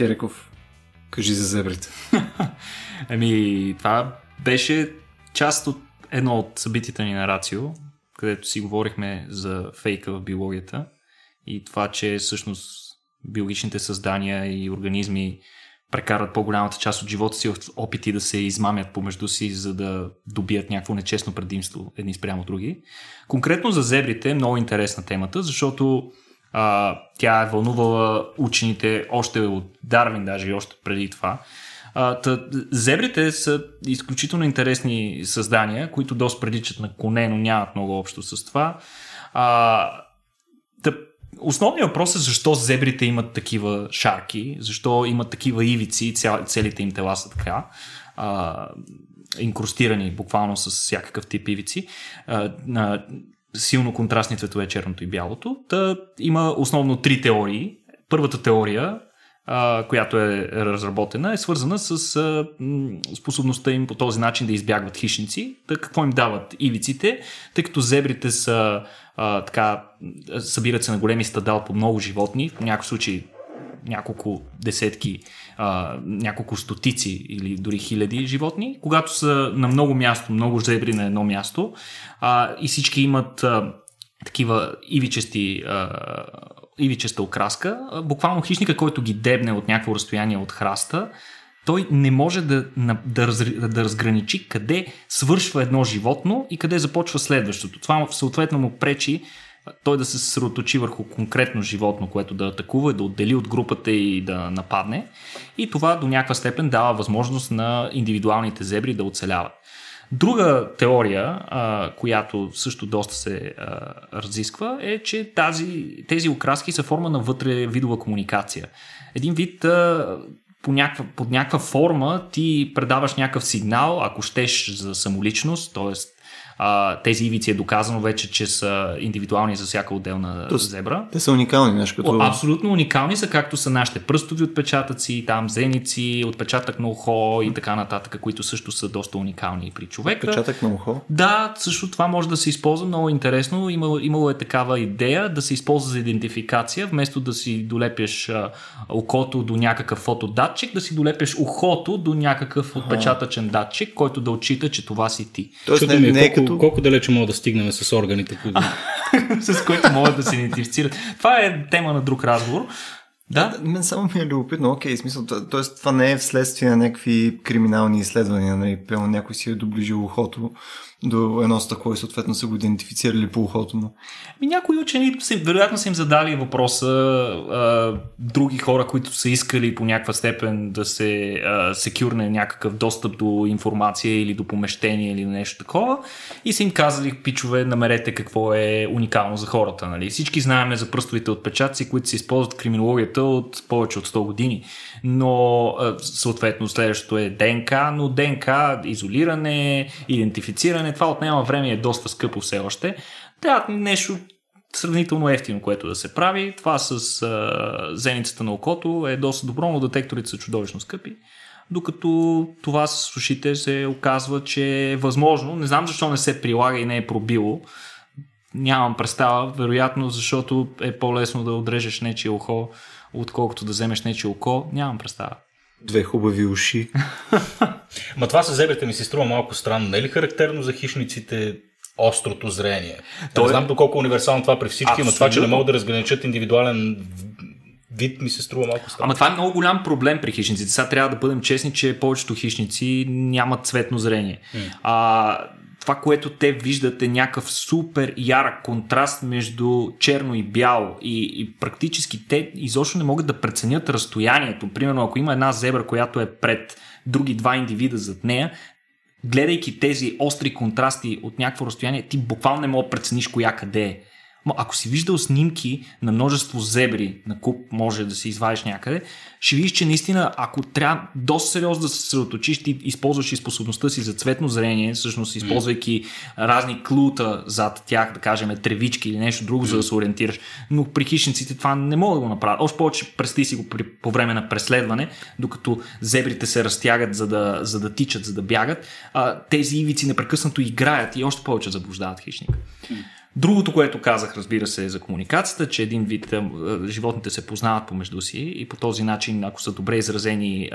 Кереков, кажи за зебрите. Ами, това беше част от едно от събитията ни на Рацио, където си говорихме за фейка в биологията и това, че всъщност биологичните създания и организми прекарат по-голямата част от живота си в опити да се измамят помежду си, за да добият някакво нечестно предимство едни спрямо други. Конкретно за зебрите е много интересна темата, защото а, тя е вълнувала учените още от Дарвин, даже и още преди това. А, тъ, зебрите са изключително интересни създания, които доста приличат на коне, но нямат много общо с това. А, тъ, основният въпрос е защо зебрите имат такива шарки, защо имат такива ивици, цял, целите им тела са така. А, инкрустирани буквално с всякакъв тип ивици. А, на силно контрастни цветове, черното и бялото. Та има основно три теории. Първата теория, а, която е разработена, е свързана с а, способността им по този начин да избягват хищници. Та какво им дават ивиците, тъй като зебрите са а, така, събират се на големи стада по много животни, в някои случаи няколко десетки, а, няколко стотици или дори хиляди животни, когато са на много място, много зебри на едно място а, и всички имат а, такива ивичести а, ивичеста окраска, а, буквално хищника, който ги дебне от някакво разстояние от храста, той не може да, да, раз, да разграничи къде свършва едно животно и къде започва следващото. Това съответно му пречи той да се съсредоточи върху конкретно животно, което да атакува, да отдели от групата и да нападне. И това до някаква степен дава възможност на индивидуалните зебри да оцеляват. Друга теория, а, която също доста се а, разисква, е, че тази, тези окраски са форма на вътре видова комуникация. Един вид а, по някаква, под някаква форма ти предаваш някакъв сигнал, ако щеш за самоличност, т.е. А, тези ивици е доказано вече, че са индивидуални за всяка отделна Тоест, зебра. Те са уникални, нещо като... Абсолютно уникални са, както са нашите пръстови отпечатъци, там зеници, отпечатък на ухо и така нататък, които също са доста уникални при човека. Отпечатък на ухо? Да, също това може да се използва много интересно. Имало, имало е такава идея да се използва за идентификация, вместо да си долепяш а, окото до някакъв фотодатчик, да си долепяш ухото до някакъв отпечатъчен датчик, който да отчита, че това си ти. Тоест, не, не, не е като... колко далече мога да стигнем с органите, които... с които могат да се идентифицират. Това е тема на друг разговор. Да? Мен само ми е любопитно, окей, смисъл, т.е. това не е вследствие на някакви криминални изследвания, нали, пълно някой си е доближил ухото до едно стъкло и съответно са го идентифицирали по ухото му. Ами, някои учени вероятно са им задали въпроса, а, други хора, които са искали по някаква степен да се а, секюрне някакъв достъп до информация или до помещение или нещо такова и са им казали, пичове, намерете какво е уникално за хората. Нали? Всички знаеме за пръстовите отпечатъци, които се използват в криминологията от повече от 100 години. Но съответно следващото е ДНК, но ДНК изолиране, идентифициране не, това отнема време и е доста скъпо все още. Трябва нещо сравнително ефтино, което да се прави. Това с а, зеницата на окото е доста добро, но детекторите са чудовищно скъпи. Докато това с ушите се оказва, че е възможно. Не знам защо не се прилага и не е пробило. Нямам представа, вероятно, защото е по-лесно да отрежеш нечие ухо, отколкото да вземеш нечие око. Нямам представа две хубави уши. Ма това с зебрите ми се струва малко странно. Не е ли характерно за хищниците острото зрение? То Не е... знам доколко универсално това при всички, Абсолютно. но това, че не могат да разграничат индивидуален вид ми се струва малко странно. Ама това е много голям проблем при хищниците. Сега трябва да бъдем честни, че повечето хищници нямат цветно зрение. Mm. А, това, което те виждат е някакъв супер ярък контраст между черно и бяло и, и практически те изобщо не могат да преценят разстоянието. Примерно, ако има една зебра, която е пред други два индивида зад нея, гледайки тези остри контрасти от някакво разстояние, ти буквално не можеш да прецениш коя къде е. Ако си виждал снимки на множество зебри на куп, може да се извадиш някъде, ще видиш, че наистина, ако трябва доста сериозно да се съсредоточиш, ти използваш и способността си за цветно зрение, всъщност използвайки разни клута зад тях, да кажем тревички или нещо друго, за да се ориентираш. Но при хищниците това не мога да го направят. Още повече представи си го при, по време на преследване, докато зебрите се разтягат за да, за да тичат, за да бягат. А, тези ивици непрекъснато играят и още повече заблуждават хищника. Другото, което казах, разбира се, е за комуникацията, че един вид животните се познават помежду си и по този начин, ако са добре изразени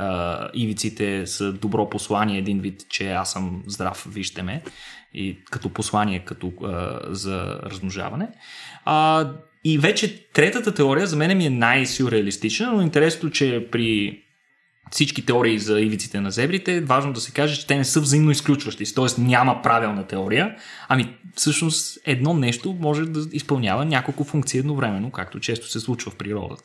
ивиците са добро послание, един вид, че аз съм здрав, вижте ме, и като послание като, за размножаване. И вече третата теория за мен ми е най-сюрреалистична, но интересното, че при всички теории за ивиците на зебрите, важно да се каже, че те не са взаимно изключващи, т.е. няма правилна теория, ами всъщност едно нещо може да изпълнява няколко функции едновременно, както често се случва в природата.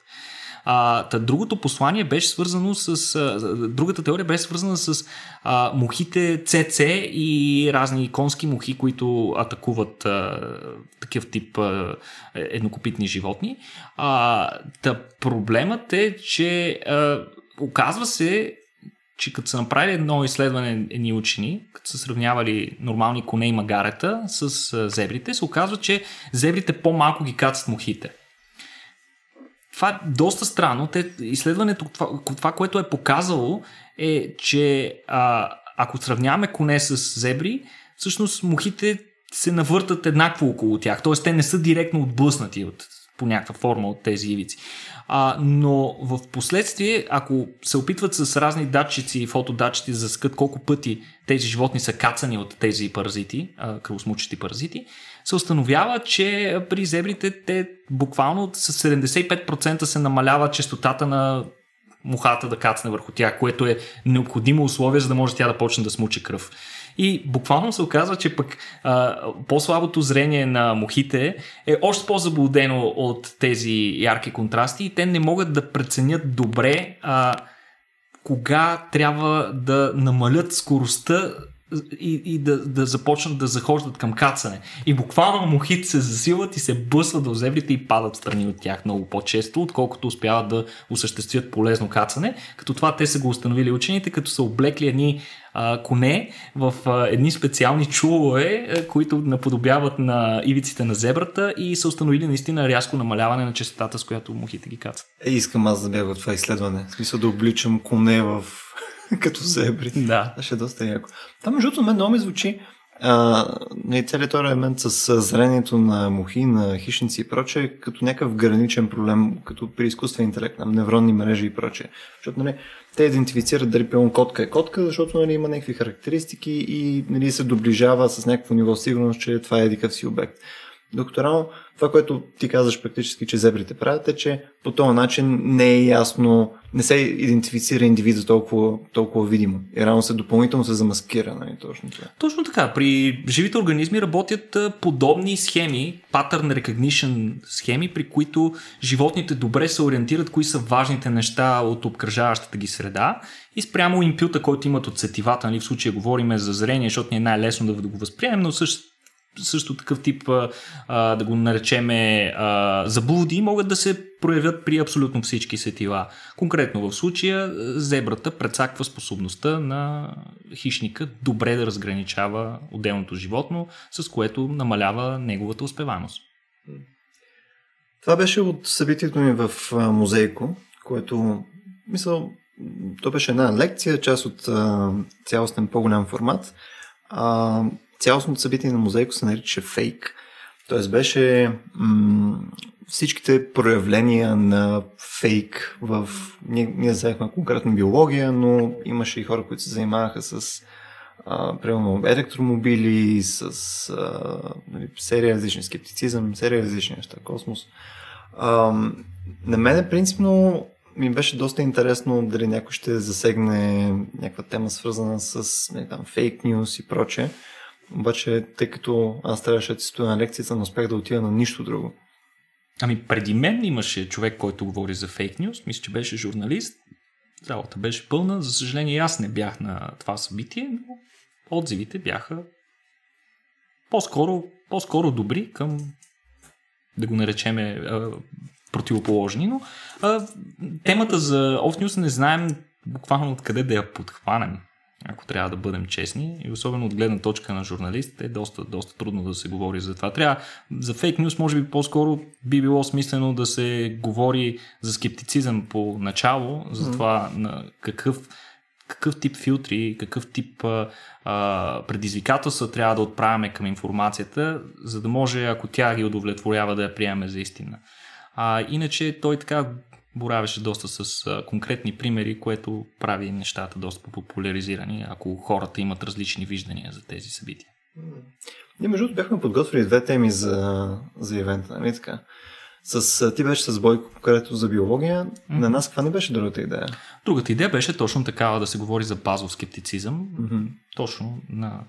А, та другото послание беше свързано с. А, другата теория беше свързана с а, мухите ЦЦ и разни конски мухи, които атакуват а, такъв тип а, еднокопитни животни. А, та проблемът е, че а, оказва се, че като са направили едно изследване едни учени, като са сравнявали нормални коне и магарета с зебрите, се оказва, че зебрите по-малко ги кацат мухите. Това е доста странно. Те, изследването, това, това, което е показало, е, че а, ако сравняваме коне с зебри, всъщност мухите се навъртат еднакво около тях. Т.е. те не са директно отблъснати от, по някаква форма от тези ивици. А, но в последствие, ако се опитват с разни датчици и фотодатчици да заскат колко пъти тези животни са кацани от тези паразити, кръвосмучещи паразити, се установява, че при зебрите те буквално с 75% се намалява частотата на мухата да кацне върху тях, което е необходимо условие, за да може тя да почне да смучи кръв. И буквално се оказва, че пък а, по-слабото зрение на мухите е още по-заблудено от тези ярки контрасти и те не могат да преценят добре а, кога трябва да намалят скоростта и, и да, да започнат да захождат към кацане. И буквално мухите се засилват и се бъсват до зебрите и падат страни от тях много по-често, отколкото успяват да осъществят полезно кацане. Като това те са го установили учените, като са облекли едни а, коне в а, едни специални чулове, които наподобяват на ивиците на зебрата и са установили наистина рязко намаляване на частотата, с която мухите ги кацат. Е, искам аз да бяга в това изследване. В смисъл да обличам коне в като зебри. Да. Ще е доста яко. Това между другото мен много ми звучи а, нали, целият този елемент с зрението на мухи, на хищници и прочее, като някакъв граничен проблем, като при изкуствен интелект, на невронни мрежи и прочее. Защото нали, те идентифицират дали пълно котка е котка, защото нали, има някакви характеристики и нали, се доближава с някакво ниво сигурност, че това е едикъв си обект. Докато рано това, което ти казваш практически, че зебрите правят е, че по този начин не е ясно, не се идентифицира индивида толкова, толкова видимо. И рано се допълнително се замаскира. Нали, точно това. Точно така. При живите организми работят подобни схеми, pattern recognition схеми, при които животните добре се ориентират кои са важните неща от обкръжаващата ги среда и спрямо импюта, който имат от сетивата, нали, в случая говорим за зрение, защото ни е най-лесно да го възприемем, но също също такъв тип, а, да го наречеме, а, заблуди могат да се проявят при абсолютно всички сетила. Конкретно в случая зебрата прецаква способността на хищника добре да разграничава отделното животно, с което намалява неговата успеваност. Това беше от събитието ми в музейко, което, мисъл, то беше една лекция, част от а, цялостен по-голям формат. А, цялостното събитие на музейко се нарича фейк. Тоест беше м- всичките проявления на фейк в... Ние, ние взехме конкретно биология, но имаше и хора, които се занимаваха с а, примерно електромобили, с а, нали, серия различни скептицизъм, серия различни неща, космос. А, на мен принципно ми беше доста интересно дали някой ще засегне някаква тема свързана с не, там, фейк нюс и прочее. Обаче, тъй като аз трябваше да стоя на лекцията, не успях да отида на нищо друго. Ами преди мен имаше човек, който говори за фейк нюс, мисля, че беше журналист. Залата беше пълна. За съжаление, аз не бях на това събитие, но отзивите бяха по-скоро, по-скоро добри към, да го наречеме, противоположни, но а, темата за Off не знаем буквално откъде да я подхванем ако трябва да бъдем честни. И особено от гледна точка на журналист е доста, доста трудно да се говори за това. Трябва за фейк нюс, може би по-скоро би било смислено да се говори за скептицизъм по начало, за това на какъв какъв тип филтри, какъв тип а, а, предизвикателства трябва да отправяме към информацията, за да може, ако тя ги удовлетворява, да я приемаме за истина. А, иначе той така боравеше доста с а, конкретни примери, което прави нещата доста популяризирани, ако хората имат различни виждания за тези събития. Ние между другото бяхме подготвили две теми за, за ивента, нали така? С, ти беше с Бойко, където за биология. Mm-hmm. На нас каква не беше другата идея? Другата идея беше точно такава да се говори за базов скептицизъм. Mm-hmm. Точно на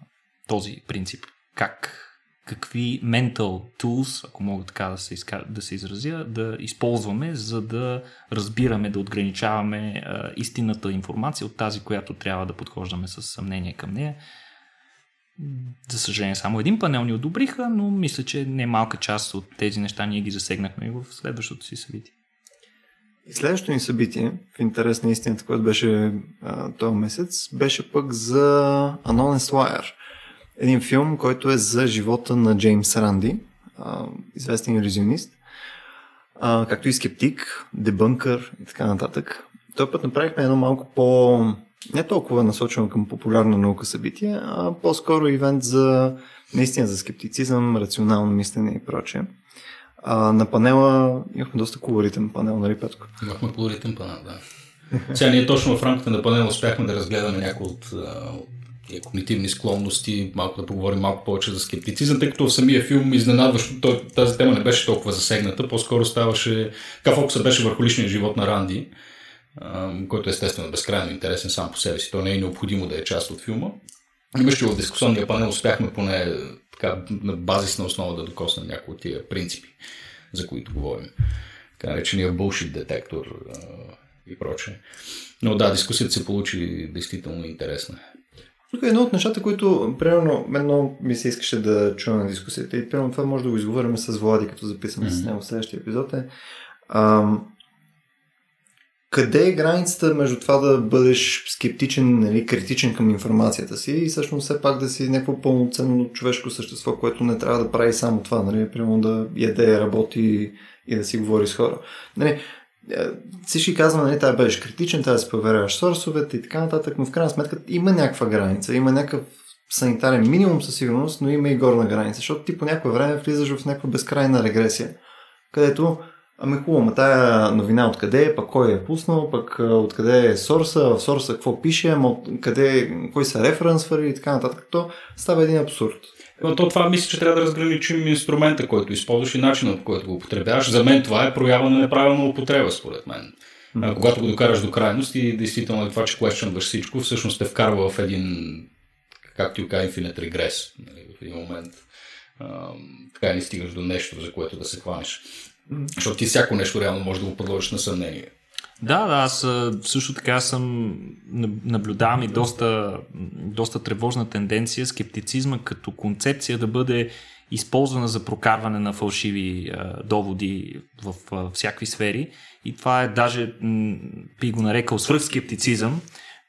този принцип. Как, какви mental tools, ако мога така да се, изка... да се изразя, да използваме, за да разбираме, да отграничаваме а, истинната информация от тази, която трябва да подхождаме с съмнение към нея за съжаление, само един панел ни одобриха, но мисля, че не малка част от тези неща ние ги засегнахме и в следващото си събитие. И следващото ни събитие, в интерес на истината, което беше този месец, беше пък за Anonymous Wire. Един филм, който е за живота на Джеймс Ранди, известен иллюзионист, както и скептик, дебънкър и така нататък. Той път направихме едно малко по не толкова насочено към популярна наука събитие, а по-скоро ивент за наистина за скептицизъм, рационално мислене и прочее. А, на панела имахме доста колоритен панел, нали Петко? Имахме колоритен панел, да. Сега ние точно в рамките на панела успяхме да разгледаме някои от, от когнитивни склонности, малко да поговорим малко повече за скептицизъм, тъй като в самия филм изненадващо тази тема не беше толкова засегната, по-скоро ставаше, така фокуса беше върху личния живот на Ранди който е естествено безкрайно интересен сам по себе си. То не е необходимо да е част от филма. Имаше в дискусионния панел успяхме поне така, на базисна основа да докоснем някои от тия принципи, за които говорим. Така наречения bullshit детектор и прочее. Но да, дискусията се получи действително интересна. Тук е едно от нещата, които, примерно, мен много ми се искаше да чуя на дискусията и, примерно, това може да го изговорим с Влади, като записваме mm-hmm. с него в следващия епизод е, ам, къде е границата между това да бъдеш скептичен, нали, критичен към информацията си и всъщност все пак да си някакво пълноценно човешко същество, което не трябва да прави само това, нали, примерно да яде, работи и да си говори с хора. Нали, всички казваме, нали, да бъдеш критичен, да си проверяваш сорсовете и така нататък, но в крайна сметка има някаква граница, има някакъв санитарен минимум със сигурност, но има и горна граница, защото ти по някое време влизаш в някаква безкрайна регресия, където Ами хубаво, ма тая новина откъде е, пък кой е пуснал, пък откъде е сорса, в сорса какво пише, ама къде, кой са референсвали и така нататък. То става един абсурд. Но то това мисля, че трябва да разграничим инструмента, който използваш и начинът, по който го употребяваш. За мен това е проява на неправилна употреба, според мен. Mm-hmm. Когато го докараш до крайност и действително е това, че questionваш всичко, всъщност те вкарва в един, както и казва, infinite regress. Нали, в един момент а, така не стигаш до нещо, за което да се хванеш. Защото ти всяко нещо реално може да го подложиш на съмнение. Да, да, аз също така съм наблюдавам и доста, доста тревожна тенденция скептицизма като концепция да бъде използвана за прокарване на фалшиви доводи в всякакви сфери. И това е даже, би го нарекал, свръхскептицизъм,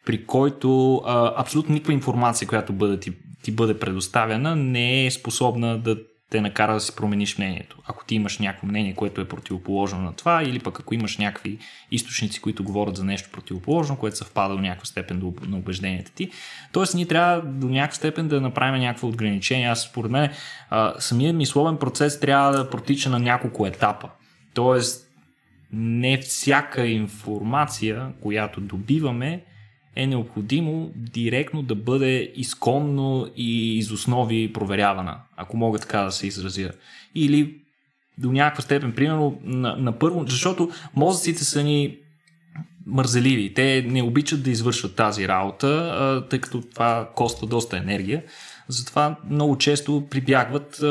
при който абсолютно никаква информация, която бъде, ти, ти бъде предоставена, не е способна да те накара да си промениш мнението. Ако ти имаш някакво мнение, което е противоположно на това, или пък ако имаш някакви източници, които говорят за нещо противоположно, което съвпада до някаква степен до, на убежденията ти. Тоест, ние трябва до някаква степен да направим някакво ограничение. Аз, според мен, самият мисловен процес трябва да протича на няколко етапа. Тоест, не всяка информация, която добиваме, е необходимо директно да бъде изконно и из основи проверявана, ако мога така да се изразя. Или до някаква степен, примерно, на, на първо, защото мозъците са ни мързеливи. Те не обичат да извършват тази работа, тъй като това коства доста енергия. Затова много често прибягват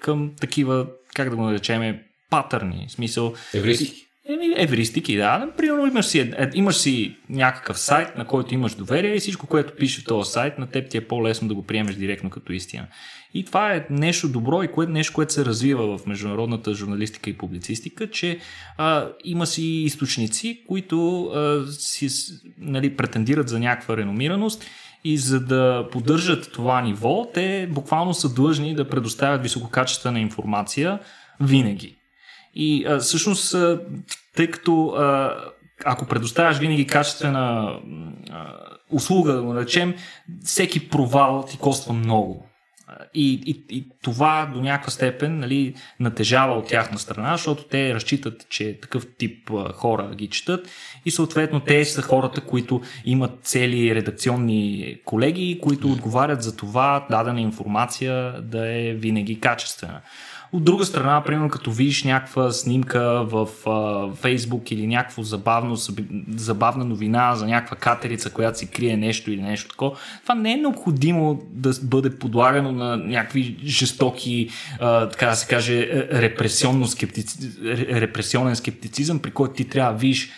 към такива, как да го наречем, патърни. В смисъл. Евристики. Еми, евристики, да. Примерно имаш си, имаш си някакъв сайт, на който имаш доверие и всичко, което пише в този сайт, на теб ти е по-лесно да го приемеш директно като истина. И това е нещо добро и кое, нещо, което се развива в международната журналистика и публицистика, че а, има си източници, които а, си, нали, претендират за някаква реномираност и за да поддържат това ниво, те буквално са длъжни да предоставят висококачествена информация винаги. И а, всъщност, а, тъй като а, ако предоставяш винаги качествена а, услуга, да го наречем, всеки провал ти коства много. И, и, и това до някаква степен нали, натежава от тяхна страна, защото те разчитат, че такъв тип хора ги четат и съответно те са хората, които имат цели редакционни колеги, които отговарят за това дадена информация да е винаги качествена. От друга страна, примерно като видиш някаква снимка в Фейсбук или някаква забавно, забавна новина за някаква катерица, която си крие нещо или нещо такова, това не е необходимо да бъде подлагано на някакви жестоки, а, така да се каже, репресионно скептици... репресионен скептицизъм, при който ти трябва да видиш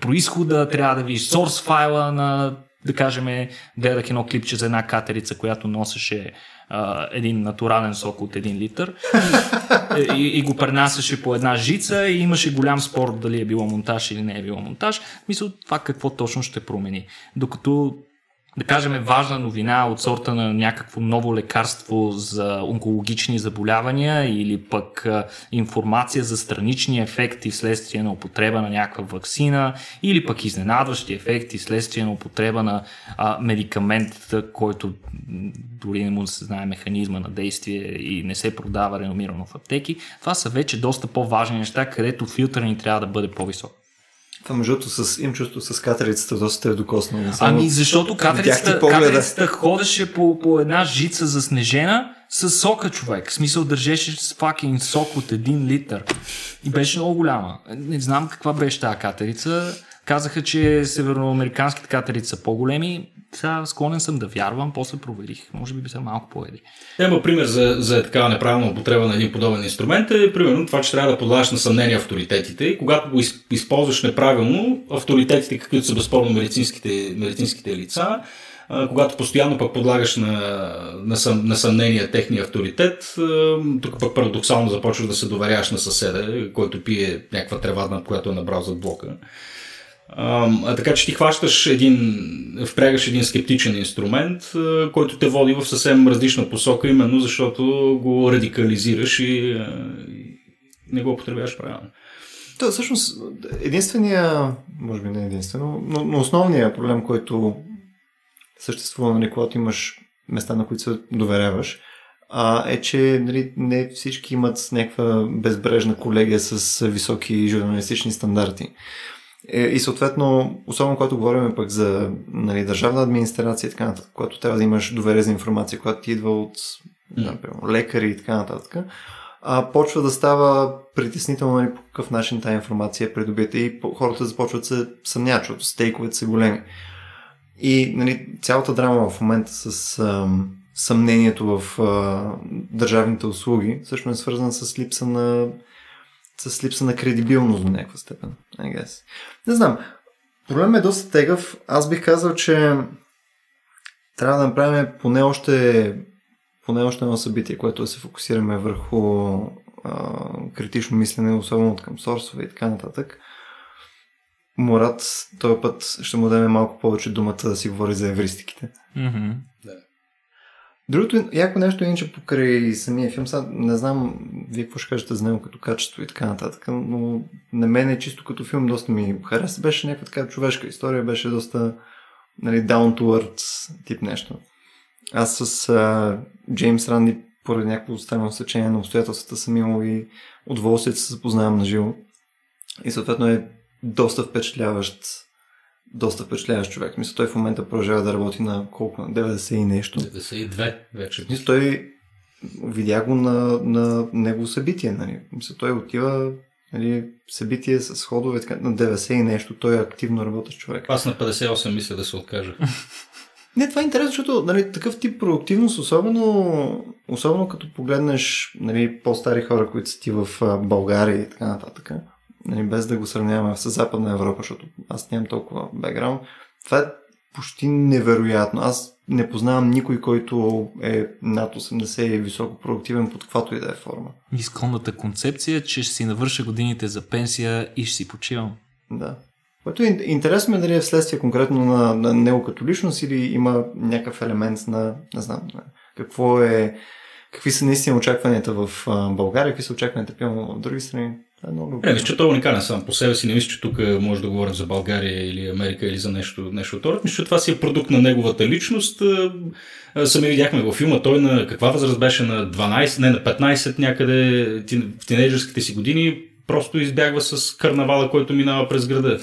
происхода, трябва да видиш source файла на да кажем, гледах едно клипче за една катерица, която носеше а, един натурален сок от един литър и, и, го пренасяше по една жица и имаше голям спор дали е било монтаж или не е било монтаж. Мисля, това какво точно ще промени. Докато да кажем, важна новина от сорта на някакво ново лекарство за онкологични заболявания или пък информация за странични ефекти вследствие на употреба на някаква вакцина или пък изненадващи ефекти вследствие на употреба на а, медикамент, който дори не му се знае механизма на действие и не се продава реномирано в аптеки. Това са вече доста по-важни неща, където филтъра ни трябва да бъде по-висок. Това между с им чувство с катерицата доста е докоснало. Ами защото катерицата, катерицата ходеше по, по една жица заснежена с сока човек. В смисъл държеше с факин сок от един литър. И беше много голяма. Не знам каква беше тази катерица. Казаха, че североамериканските катерици са по-големи. Сега склонен съм да вярвам, после проверих. Може би са малко по-едри. Ема пример за, за такава неправилна употреба на един подобен инструмент е примерно това, че трябва да подлагаш на съмнение авторитетите и когато го използваш неправилно, авторитетите, каквито са безспорно медицинските, медицинските лица, когато постоянно пък подлагаш на, на, съм, на съмнение техния авторитет, тук пък парадоксално започваш да се доверяваш на съседа, който пие някаква трева, която е набрал зад блока. А, така че ти хващаш един, впрягаш един скептичен инструмент, който те води в съвсем различна посока, именно защото го радикализираш и, и не го употребяваш правилно. То, всъщност, единствения, може би не единствено, но, но основният проблем, който съществува, нали, когато имаш места, на които се доверяваш, а, е, че нали, не всички имат някаква безбрежна колегия с високи журналистични стандарти. Е, и съответно, особено когато говорим пък за нали, държавна администрация и така нататък, когато трябва да имаш доверие за информация, която ти идва от например, лекари и така нататък, а, почва да става притеснително нали, по какъв начин тази информация е придобита и хората започват се съмняват, защото стейковете са големи. И нали, цялата драма в момента с а, съмнението в а, държавните услуги също е свързана с липса на с липса на кредибилност до някаква степен. I guess. Не знам. Проблемът е доста тегъв. Аз бих казал, че трябва да направим поне още, поне още едно събитие, което да се фокусираме върху а, критично мислене, особено от към сорсове и така нататък. Мурат, този път ще му дадем малко повече думата да си говори за евристиките. Mm-hmm. Другото яко нещо е, че покрай самия филм, сега не знам вие какво ще кажете за него като качество и така нататък, но на мен е чисто като филм доста ми хареса. Беше някаква така човешка история, беше доста нали, down to earth тип нещо. Аз с а, Джеймс Ранди поради някакво странно сечение на обстоятелствата съм имал и удоволствие да се запознавам на живо. И съответно е доста впечатляващ доста впечатляващ човек. Мисля, той в момента продължава да работи на колко? На 90 и нещо. 92 вече. Мисля, той видя го на, на негово събитие. Нали. Мисля, той отива нали, събитие с ходове така, на 90 и нещо. Той е активно работещ човек. Аз на 58 мисля да се откажа. Не, това е интересно, защото нали, такъв тип проактивност, особено, особено като погледнеш нали, по-стари хора, които са ти в България и така нататък, нали, без да го сравняваме с Западна Европа, защото аз нямам толкова бекграунд, това е почти невероятно. Аз не познавам никой, който е над 80 и е високо продуктивен под каквато и да е форма. Изконната концепция, че ще си навърша годините за пенсия и ще си почивам. Да. Което е интересно е дали е вследствие конкретно на, на него като личност или има някакъв елемент на, не знам, какво е, какви са наистина очакванията в България, какви са очакванията пълно в други страни. Е много Не, мисля, че той е уникален сам по себе си. Не мисля, че тук може да говорим за България или Америка или за нещо, нещо от Мисля, че това си е продукт на неговата личност. Сами видяхме във филма, той на каква възраст беше на 12, не на 15 някъде в тинейджерските си години, просто избягва с карнавала, който минава през града.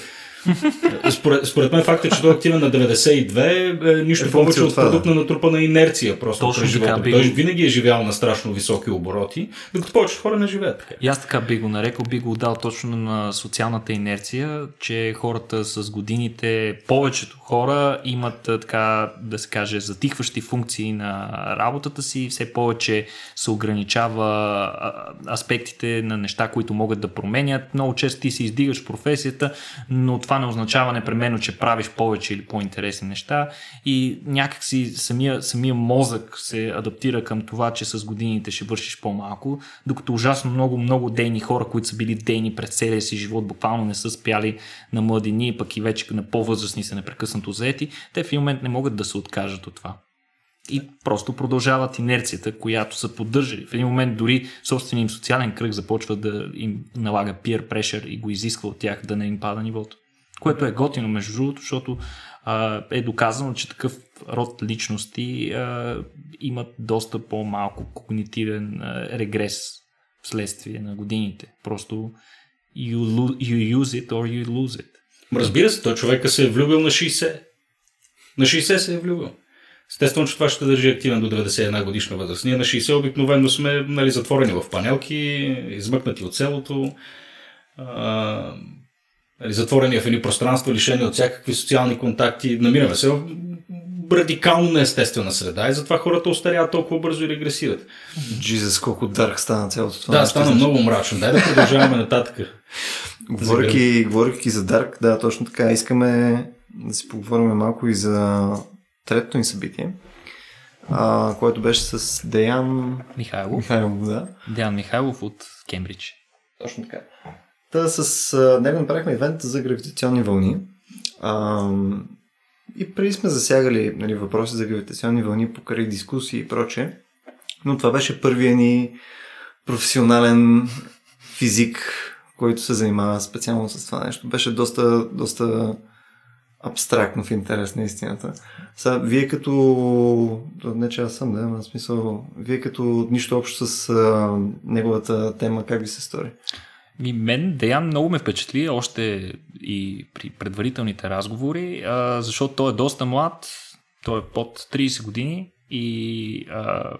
Според, според мен факт е, че той е активен на 92, е, нищо е повече от продукт на натрупана инерция. Просто Точно през живота. Той винаги е живял на страшно високи обороти, докато повечето хора не живеят така. И аз така би го нарекал, би го отдал точно на социалната инерция, че хората с годините, повечето хора имат така, да се каже, затихващи функции на работата си, все повече се ограничава аспектите на неща, които могат да променят. Много често ти се издигаш професията, но това това не означава непременно, че правиш повече или по-интересни неща и някакси самия, самия мозък се адаптира към това, че с годините ще вършиш по-малко, докато ужасно много, много дейни хора, които са били дейни през целия си живот, буквално не са спяли на младини, пък и вече на по-възрастни са непрекъснато заети, те в един момент не могат да се откажат от това. И просто продължават инерцията, която са поддържали. В един момент дори собствения им социален кръг започва да им налага peer pressure и го изисква от тях да не им пада нивото което е готино между другото, защото а, е доказано, че такъв род личности а, имат доста по-малко когнитивен а, регрес вследствие на годините. Просто you, you use it or you lose it. Разбира се, той човека се е влюбил на 60. На 60 се е влюбил. Естествено, че това ще държи активен до 91 годишна възраст. Ние на 60 обикновено сме нали, затворени в панелки, измъкнати от селото. А, нали, затворени в едни пространства, лишени от всякакви социални контакти. Намираме се в радикално неестествена среда и затова хората остаряват толкова бързо и регресират. Джизус, колко дарк стана цялото това. Да, стана много мрачно. Дай да продължаваме нататък. Говорейки, говорейки за Дарк, да, точно така. Искаме да си поговорим малко и за третото ни събитие, а, което беше с Деян Михайлов. Михайлов да. Деян Михайлов от Кембридж. Точно така. Та с а, него направихме ивент за гравитационни вълни. А, и преди сме засягали нали, въпроси за гравитационни вълни покрай дискусии и проче. Но това беше първия ни професионален физик, който се занимава специално с това нещо. Беше доста, доста абстрактно в интерес на истината. Сега, вие като... Не, че аз съм, да, на смисъл... Вие като нищо общо с а, неговата тема, как ви се стори? Ми, мен Деян много ме впечатли, още и при предварителните разговори, а, защото той е доста млад, той е под 30 години и а,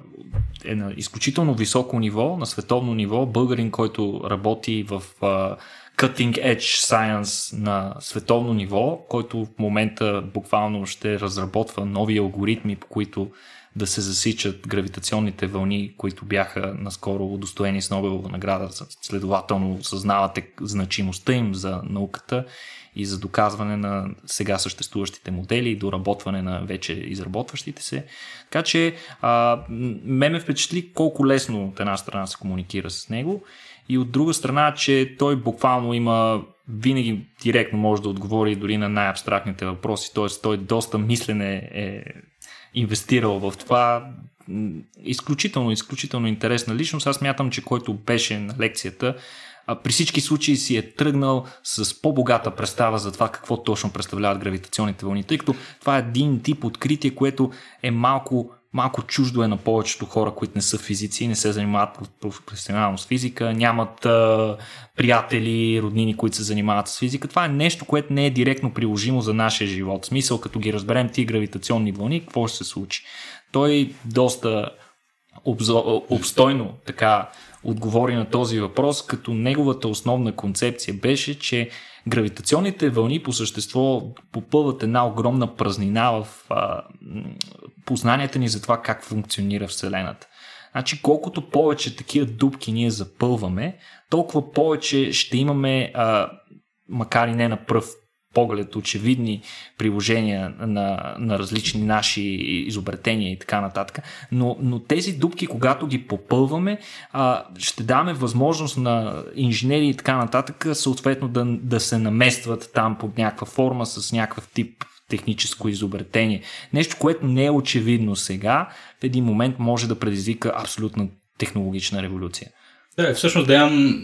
е на изключително високо ниво, на световно ниво, българин, който работи в а, cutting edge science на световно ниво, който в момента буквално ще разработва нови алгоритми, по които да се засичат гравитационните вълни, които бяха наскоро удостоени с Нобелова награда. Следователно осъзнавате значимостта им за науката и за доказване на сега съществуващите модели и доработване на вече изработващите се. Така че а, ме ме впечатли колко лесно от една страна се комуникира с него и от друга страна, че той буквално има винаги директно може да отговори дори на най-абстрактните въпроси, т.е. той доста мислене е инвестирал в това. Изключително, изключително интересна личност. Аз мятам, че който беше на лекцията, при всички случаи си е тръгнал с по-богата представа за това какво точно представляват гравитационните вълни, тъй като това е един тип откритие, което е малко малко чуждо е на повечето хора, които не са физици, не се занимават професионално с физика, нямат а, приятели, роднини, които се занимават с физика. Това е нещо, което не е директно приложимо за нашия живот. В смисъл, като ги разберем ти гравитационни вълни, какво ще се случи? Той доста обзо... обстойно така отговори на този въпрос, като неговата основна концепция беше, че гравитационните вълни по същество попълват една огромна празнина в а, познанията ни за това как функционира Вселената. Значи, колкото повече такива дупки ние запълваме, толкова повече ще имаме, а, макар и не на пръв поглед очевидни приложения на, на различни наши изобретения и така нататък. Но, но тези дупки, когато ги попълваме, а, ще даваме възможност на инженери и така нататък, съответно да, да се наместват там под някаква форма с някакъв тип техническо изобретение. Нещо, което не е очевидно сега, в един момент може да предизвика абсолютна технологична революция. Да, всъщност Деян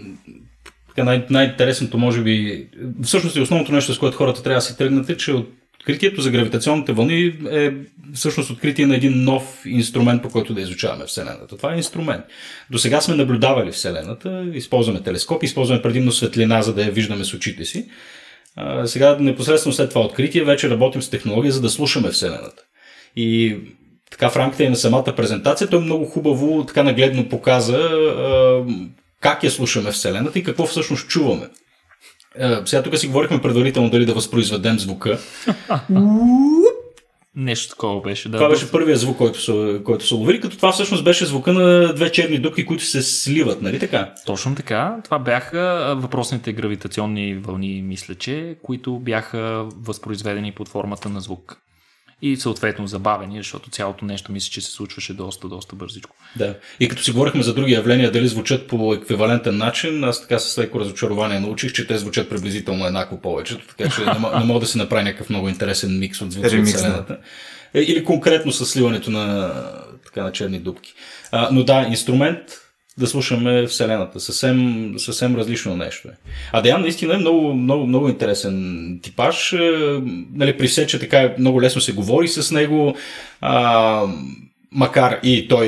най- най-интересното, може би, всъщност и основното нещо, с което хората трябва да си тръгнат е, че откритието за гравитационните вълни е всъщност откритие на един нов инструмент, по който да изучаваме Вселената. Това е инструмент. До сега сме наблюдавали Вселената, използваме телескопи, използваме предимно светлина, за да я виждаме с очите си. А, сега, непосредствено след това откритие, вече работим с технология, за да слушаме Вселената. И така в рамките на самата презентация той много хубаво, така нагледно показа как я слушаме Вселената и какво всъщност чуваме. А, сега тук си говорихме предварително дали да възпроизведем звука. Нещо такова беше. Да. Това беше първият звук, който са, който са ловили, като това всъщност беше звука на две черни дупки, които се сливат, нали така? Точно така. Това бяха въпросните гравитационни вълни, мисля, че, които бяха възпроизведени под формата на звук и съответно забавени, защото цялото нещо мисля, че се случваше доста, доста бързичко. Да. И като си говорихме за други явления, дали звучат по еквивалентен начин, аз така с леко разочарование научих, че те звучат приблизително еднакво повечето, така че не, не мога да се направи някакъв много интересен микс от звуци от Вселената. Е, или конкретно с сливането на, така, на черни дубки. А, но да, инструмент, да слушаме Вселената. Съвсем, съвсем различно нещо е. А Деян наистина е много, много, много интересен типаж. Е, нали, при все, че така много лесно се говори с него, а, макар и той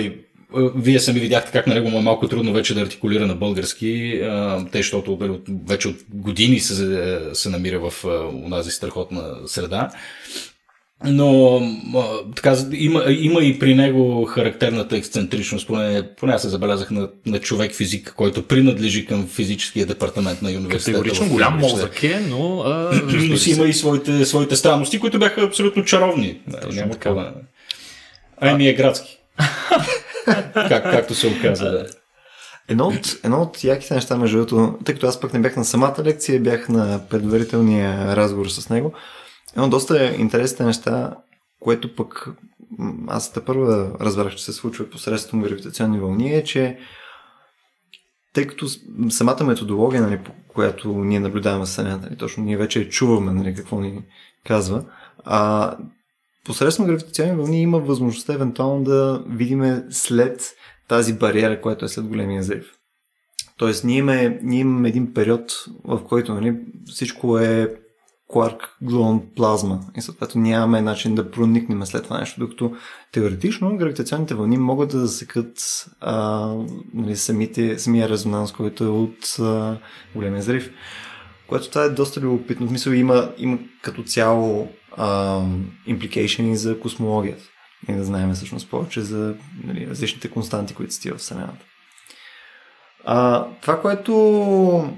е, вие сами видяхте как на него му е малко трудно вече да артикулира на български, те, защото нали, вече от години се, се намира в онази страхотна среда. Но а, така, има, има и при него характерната ексцентричност, поне, поне аз се забелязах на, на човек физик, който принадлежи към физическия департамент на университета. Категорично голям мозък е, но, а, но си има и своите, своите странности, които бяха абсолютно чаровни. Няма така. Да... Ами е градски. как, както се оказа, да. Едно от, едно от яките неща, между другото, тъй като аз пък не бях на самата лекция, бях на предварителния разговор с него, Едно доста интересни неща, което пък аз те първа разбрах, че се случва посредством гравитационни вълни, е, че тъй като самата методология, нали, по която ние наблюдаваме Вселената, нали, точно ние вече чуваме нали, какво ни казва, а посредством гравитационни вълни има възможността евентуално да видиме след тази бариера, която е след големия взрив. Тоест, ние имаме, ние имаме един период, в който нали, всичко е Quark глон плазма и съответно нямаме начин да проникнем след това нещо, докато теоретично гравитационните вълни могат да засекат а, нали, самите, самия резонанс, който е от а, големия взрив. Което това е доста любопитно. В смисъл има, има като цяло импликейшени за космологията. И да знаем всъщност повече за нали, различните константи, които сти в Вселената. А, това, което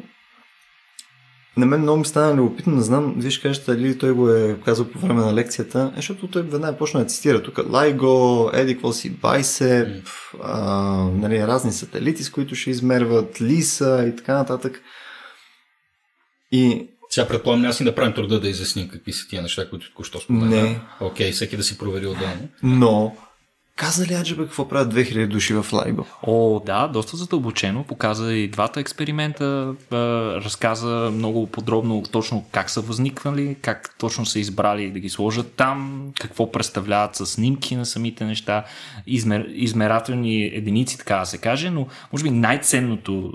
на мен много ми стана любопитно, не знам, виж кажете дали той го е казал по време на лекцията, е, защото той веднага почна да цитира тук Лайго, Еди, какво си, Байсеп, а, нали, разни сателити, с които ще измерват, Лиса и така нататък. И сега предполагам, аз си да правим труда да изясним какви са тия неща, които току-що спомена. Не. Окей, okay, всеки да си провери отделно. Но каза ли Аджаба какво правят 2000 души в Лайбо? О, да, доста задълбочено. Показа и двата експеримента, разказа много подробно точно как са възникнали, как точно са избрали да ги сложат там, какво представляват с снимки на самите неща, измер, измерателни единици, така да се каже, но може би най-ценното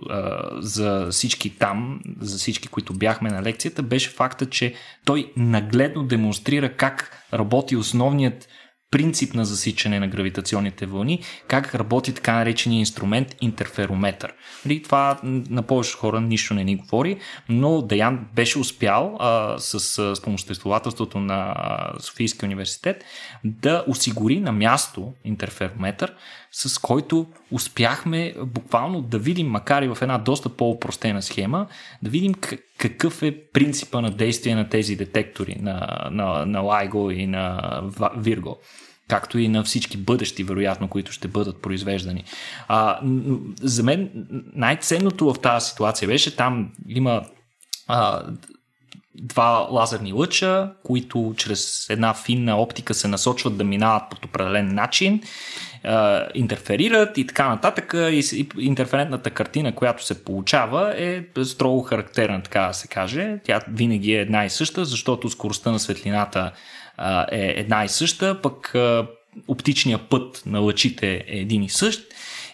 за всички там, за всички, които бяхме на лекцията, беше факта, че той нагледно демонстрира как работи основният принцип на засичане на гравитационните вълни, как работи така наречения инструмент интерферометър. Нали, това на повечето хора нищо не ни говори, но Даян беше успял а, с, помоществователството на Софийския университет да осигури на място интерферометър, с който успяхме буквално да видим, макар и в една доста по-опростена схема, да видим какъв е принципа на действие на тези детектори на, на, на LIGO и на Virgo както и на всички бъдещи, вероятно, които ще бъдат произвеждани. А, за мен най-ценното в тази ситуация беше, там има а, два лазерни лъча, които чрез една финна оптика се насочват да минават по определен начин, интерферират и така нататък. И интерферентната картина, която се получава е строго характерна, така да се каже. Тя винаги е една и съща, защото скоростта на светлината е една и съща, пък оптичният път на лъчите е един и същ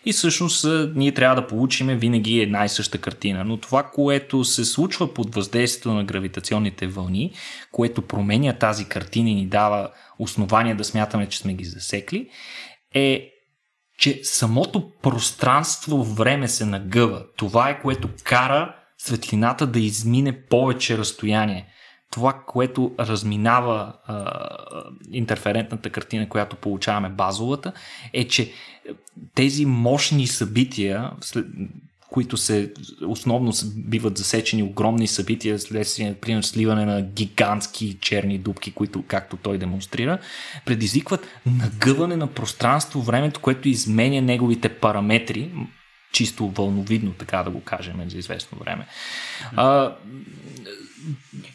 и всъщност ние трябва да получим винаги една и съща картина. Но това, което се случва под въздействието на гравитационните вълни, което променя тази картина и ни дава основание да смятаме, че сме ги засекли, е че самото пространство време се нагъва. Това е което кара светлината да измине повече разстояние. Това, което разминава а, интерферентната картина, която получаваме базовата, е, че тези мощни събития, които се основно биват засечени огромни събития следствие, например, сливане на гигантски черни дубки, които, както той демонстрира, предизвикват нагъване на пространство, времето, което изменя неговите параметри, чисто вълновидно, така да го кажем, за известно време. А,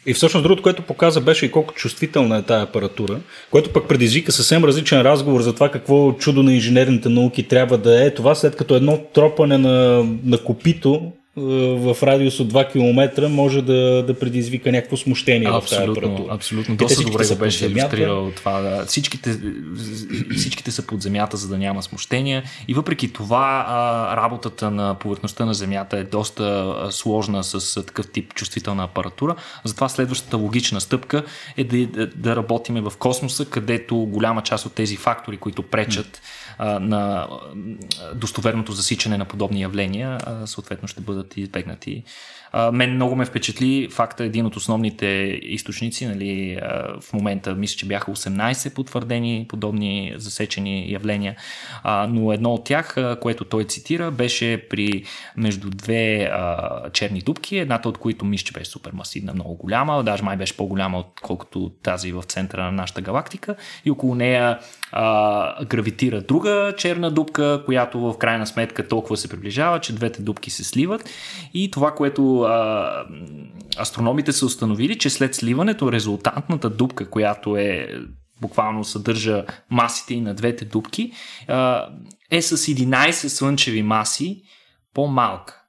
и всъщност другото, което показа, беше и колко чувствителна е тая апаратура, което пък предизвика съвсем различен разговор за това какво чудо на инженерните науки трябва да е. Това след като едно тропане на, на копито в радиус от 2 км може да, да предизвика някакво смущение абсолютно, в тази апаратура. Абсолютно, доста добре го беше иллюстрирал това. Да. Всичките, всичките са под земята, за да няма смущения и въпреки това работата на повърхността на земята е доста сложна с такъв тип чувствителна апаратура. Затова следващата логична стъпка е да, да, да работиме в космоса, където голяма част от тези фактори, които пречат на достоверното засичане на подобни явления, съответно ще бъдат die Beckner избегнати. Мен много ме впечатли факта един от основните източници, нали, в момента мисля, че бяха 18 потвърдени подобни засечени явления, но едно от тях, което той цитира, беше при между две черни дубки, едната от които мисля, че беше супер масивна, много голяма, даже май беше по-голяма отколкото тази в центъра на нашата галактика и около нея а, гравитира друга черна дупка, която в крайна сметка толкова се приближава, че двете дупки се сливат и това, което а, астрономите са установили, че след сливането резултантната дупка, която е буквално съдържа масите и на двете дупки, е с 11 слънчеви маси по-малка.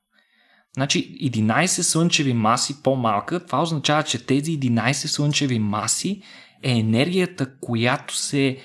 Значи 11 слънчеви маси по-малка, това означава, че тези 11 слънчеви маси е енергията, която се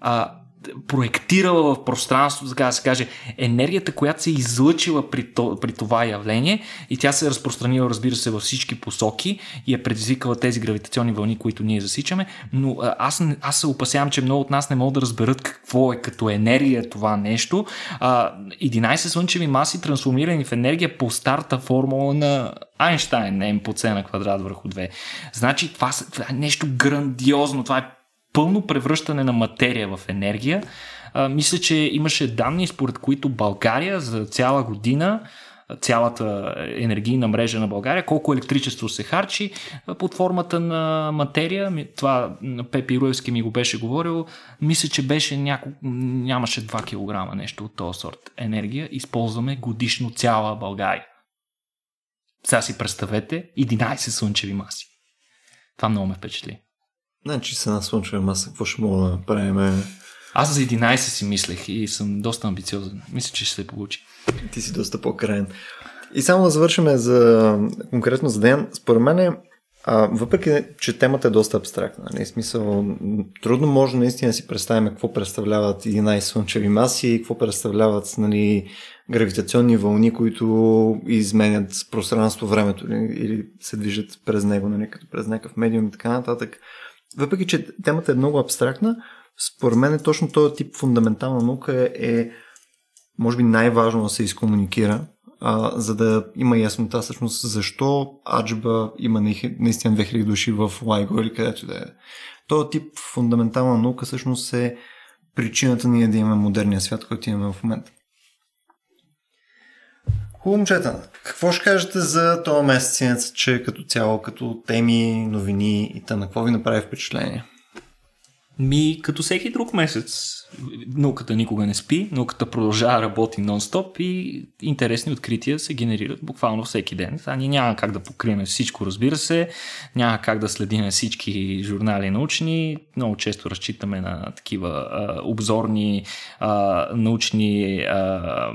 а, проектирала в пространството, така да се каже, енергията, която се е излъчила при, то, при това явление и тя се е разпространила, разбира се, във всички посоки и е предизвикала тези гравитационни вълни, които ние засичаме, но аз, аз се опасявам, че много от нас не могат да разберат какво е като енергия това нещо. А, 11 слънчеви маси, трансформирани в енергия по старта формула на Айнштайн, М по С на квадрат върху 2. Значи това, това е нещо грандиозно, това е пълно превръщане на материя в енергия. А, мисля, че имаше данни, според които България за цяла година цялата енергийна мрежа на България, колко електричество се харчи под формата на материя. Това Пепи Руевски ми го беше говорил. Мисля, че беше няколко, нямаше 2 кг нещо от този сорт енергия. Използваме годишно цяла България. Сега си представете 11 слънчеви маси. Това много ме впечатли. Значи се на слънчева маса, какво ще мога да направим? Аз за 11 си мислех и съм доста амбициозен. Мисля, че ще се получи. Ти си доста по-крайен. И само да завършим за конкретно за Ден. Според мен, а, въпреки, че темата е доста абстрактна, нали, смисъл, трудно може наистина да си представим какво представляват 11 слънчеви маси и какво представляват нали, гравитационни вълни, които изменят пространство, времето нали, или се движат през него, нали, като през някакъв медиум и така нататък въпреки, че темата е много абстрактна, според мен точно този тип фундаментална наука е, е може би най-важно да се изкомуникира, а, за да има яснота всъщност защо Аджба има наистина 2000 души в Лайго или където да е. Този тип фундаментална наука всъщност е причината ние да имаме модерния свят, който имаме в момента. Хубаво, момчета. Какво ще кажете за този месец, че като цяло, като теми, новини и тъна, какво ви направи впечатление? Ми, като всеки друг месец, науката никога не спи, науката продължава работи нон-стоп и интересни открития се генерират буквално всеки ден. Сега ние няма как да покрием всичко, разбира се, няма как да следим всички журнали научни, много често разчитаме на такива а, обзорни а, научни а,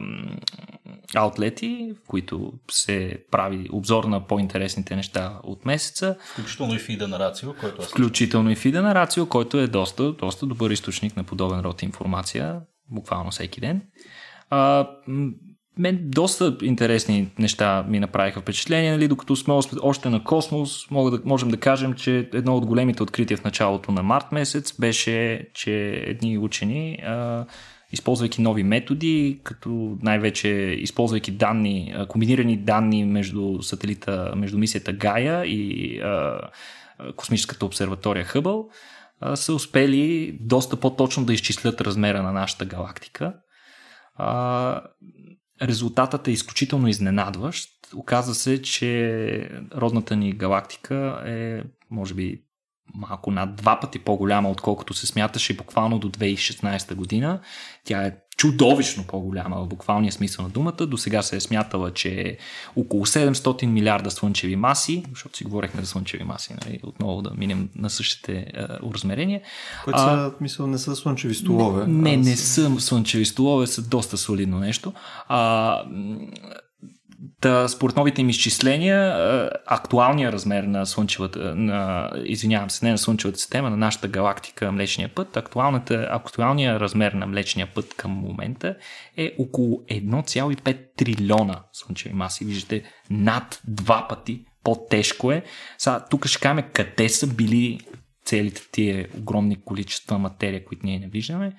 аутлети, в които се прави обзор на по-интересните неща от месеца. Включително и фида на Рацио, който е... Включително и фида на Рацио, който е доста, доста добър източник на подобен род информация, буквално всеки ден. А, мен доста интересни неща ми направиха впечатление, нали, докато сме още на космос, мога да, можем да кажем, че едно от големите открития в началото на март месец беше, че едни учени, а, използвайки нови методи, като най-вече използвайки данни, комбинирани данни между сателита, между мисията Гая и а, космическата обсерватория Хъбъл, а, са успели доста по-точно да изчислят размера на нашата галактика. А, резултатът е изключително изненадващ. Оказва се, че родната ни галактика е, може би, малко над два пъти по-голяма, отколкото се смяташе буквално до 2016 година. Тя е чудовищно по-голяма в буквалния смисъл на думата. До сега се е смятала, че е около 700 милиарда слънчеви маси, защото си говорихме за слънчеви маси, нали? отново да минем на същите е, размерения. Които са, мисля, не са слънчеви столове. Не, не, не са слънчеви столове, са доста солидно нещо. А, Та, според новите им изчисления, актуалният размер на слънчевата, на, извинявам се, не на слънчевата система, на нашата галактика Млечния път, актуалният размер на Млечния път към момента е около 1,5 трилиона слънчеви маси. Виждате, над два пъти по-тежко е. Сега, тук ще кажем къде са били целите тия огромни количества материя, които ние не виждаме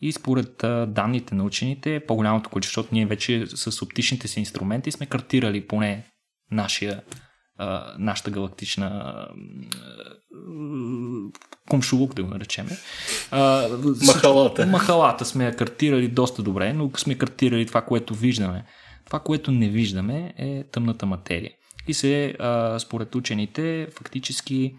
и според данните на учените, по-голямото количество, защото ние вече с оптичните си инструменти сме картирали поне нашия, нашата галактична комшулук, да го наречем. Махалата. Махалата сме я картирали доста добре, но сме картирали това, което виждаме. Това, което не виждаме е тъмната материя. И се, според учените, фактически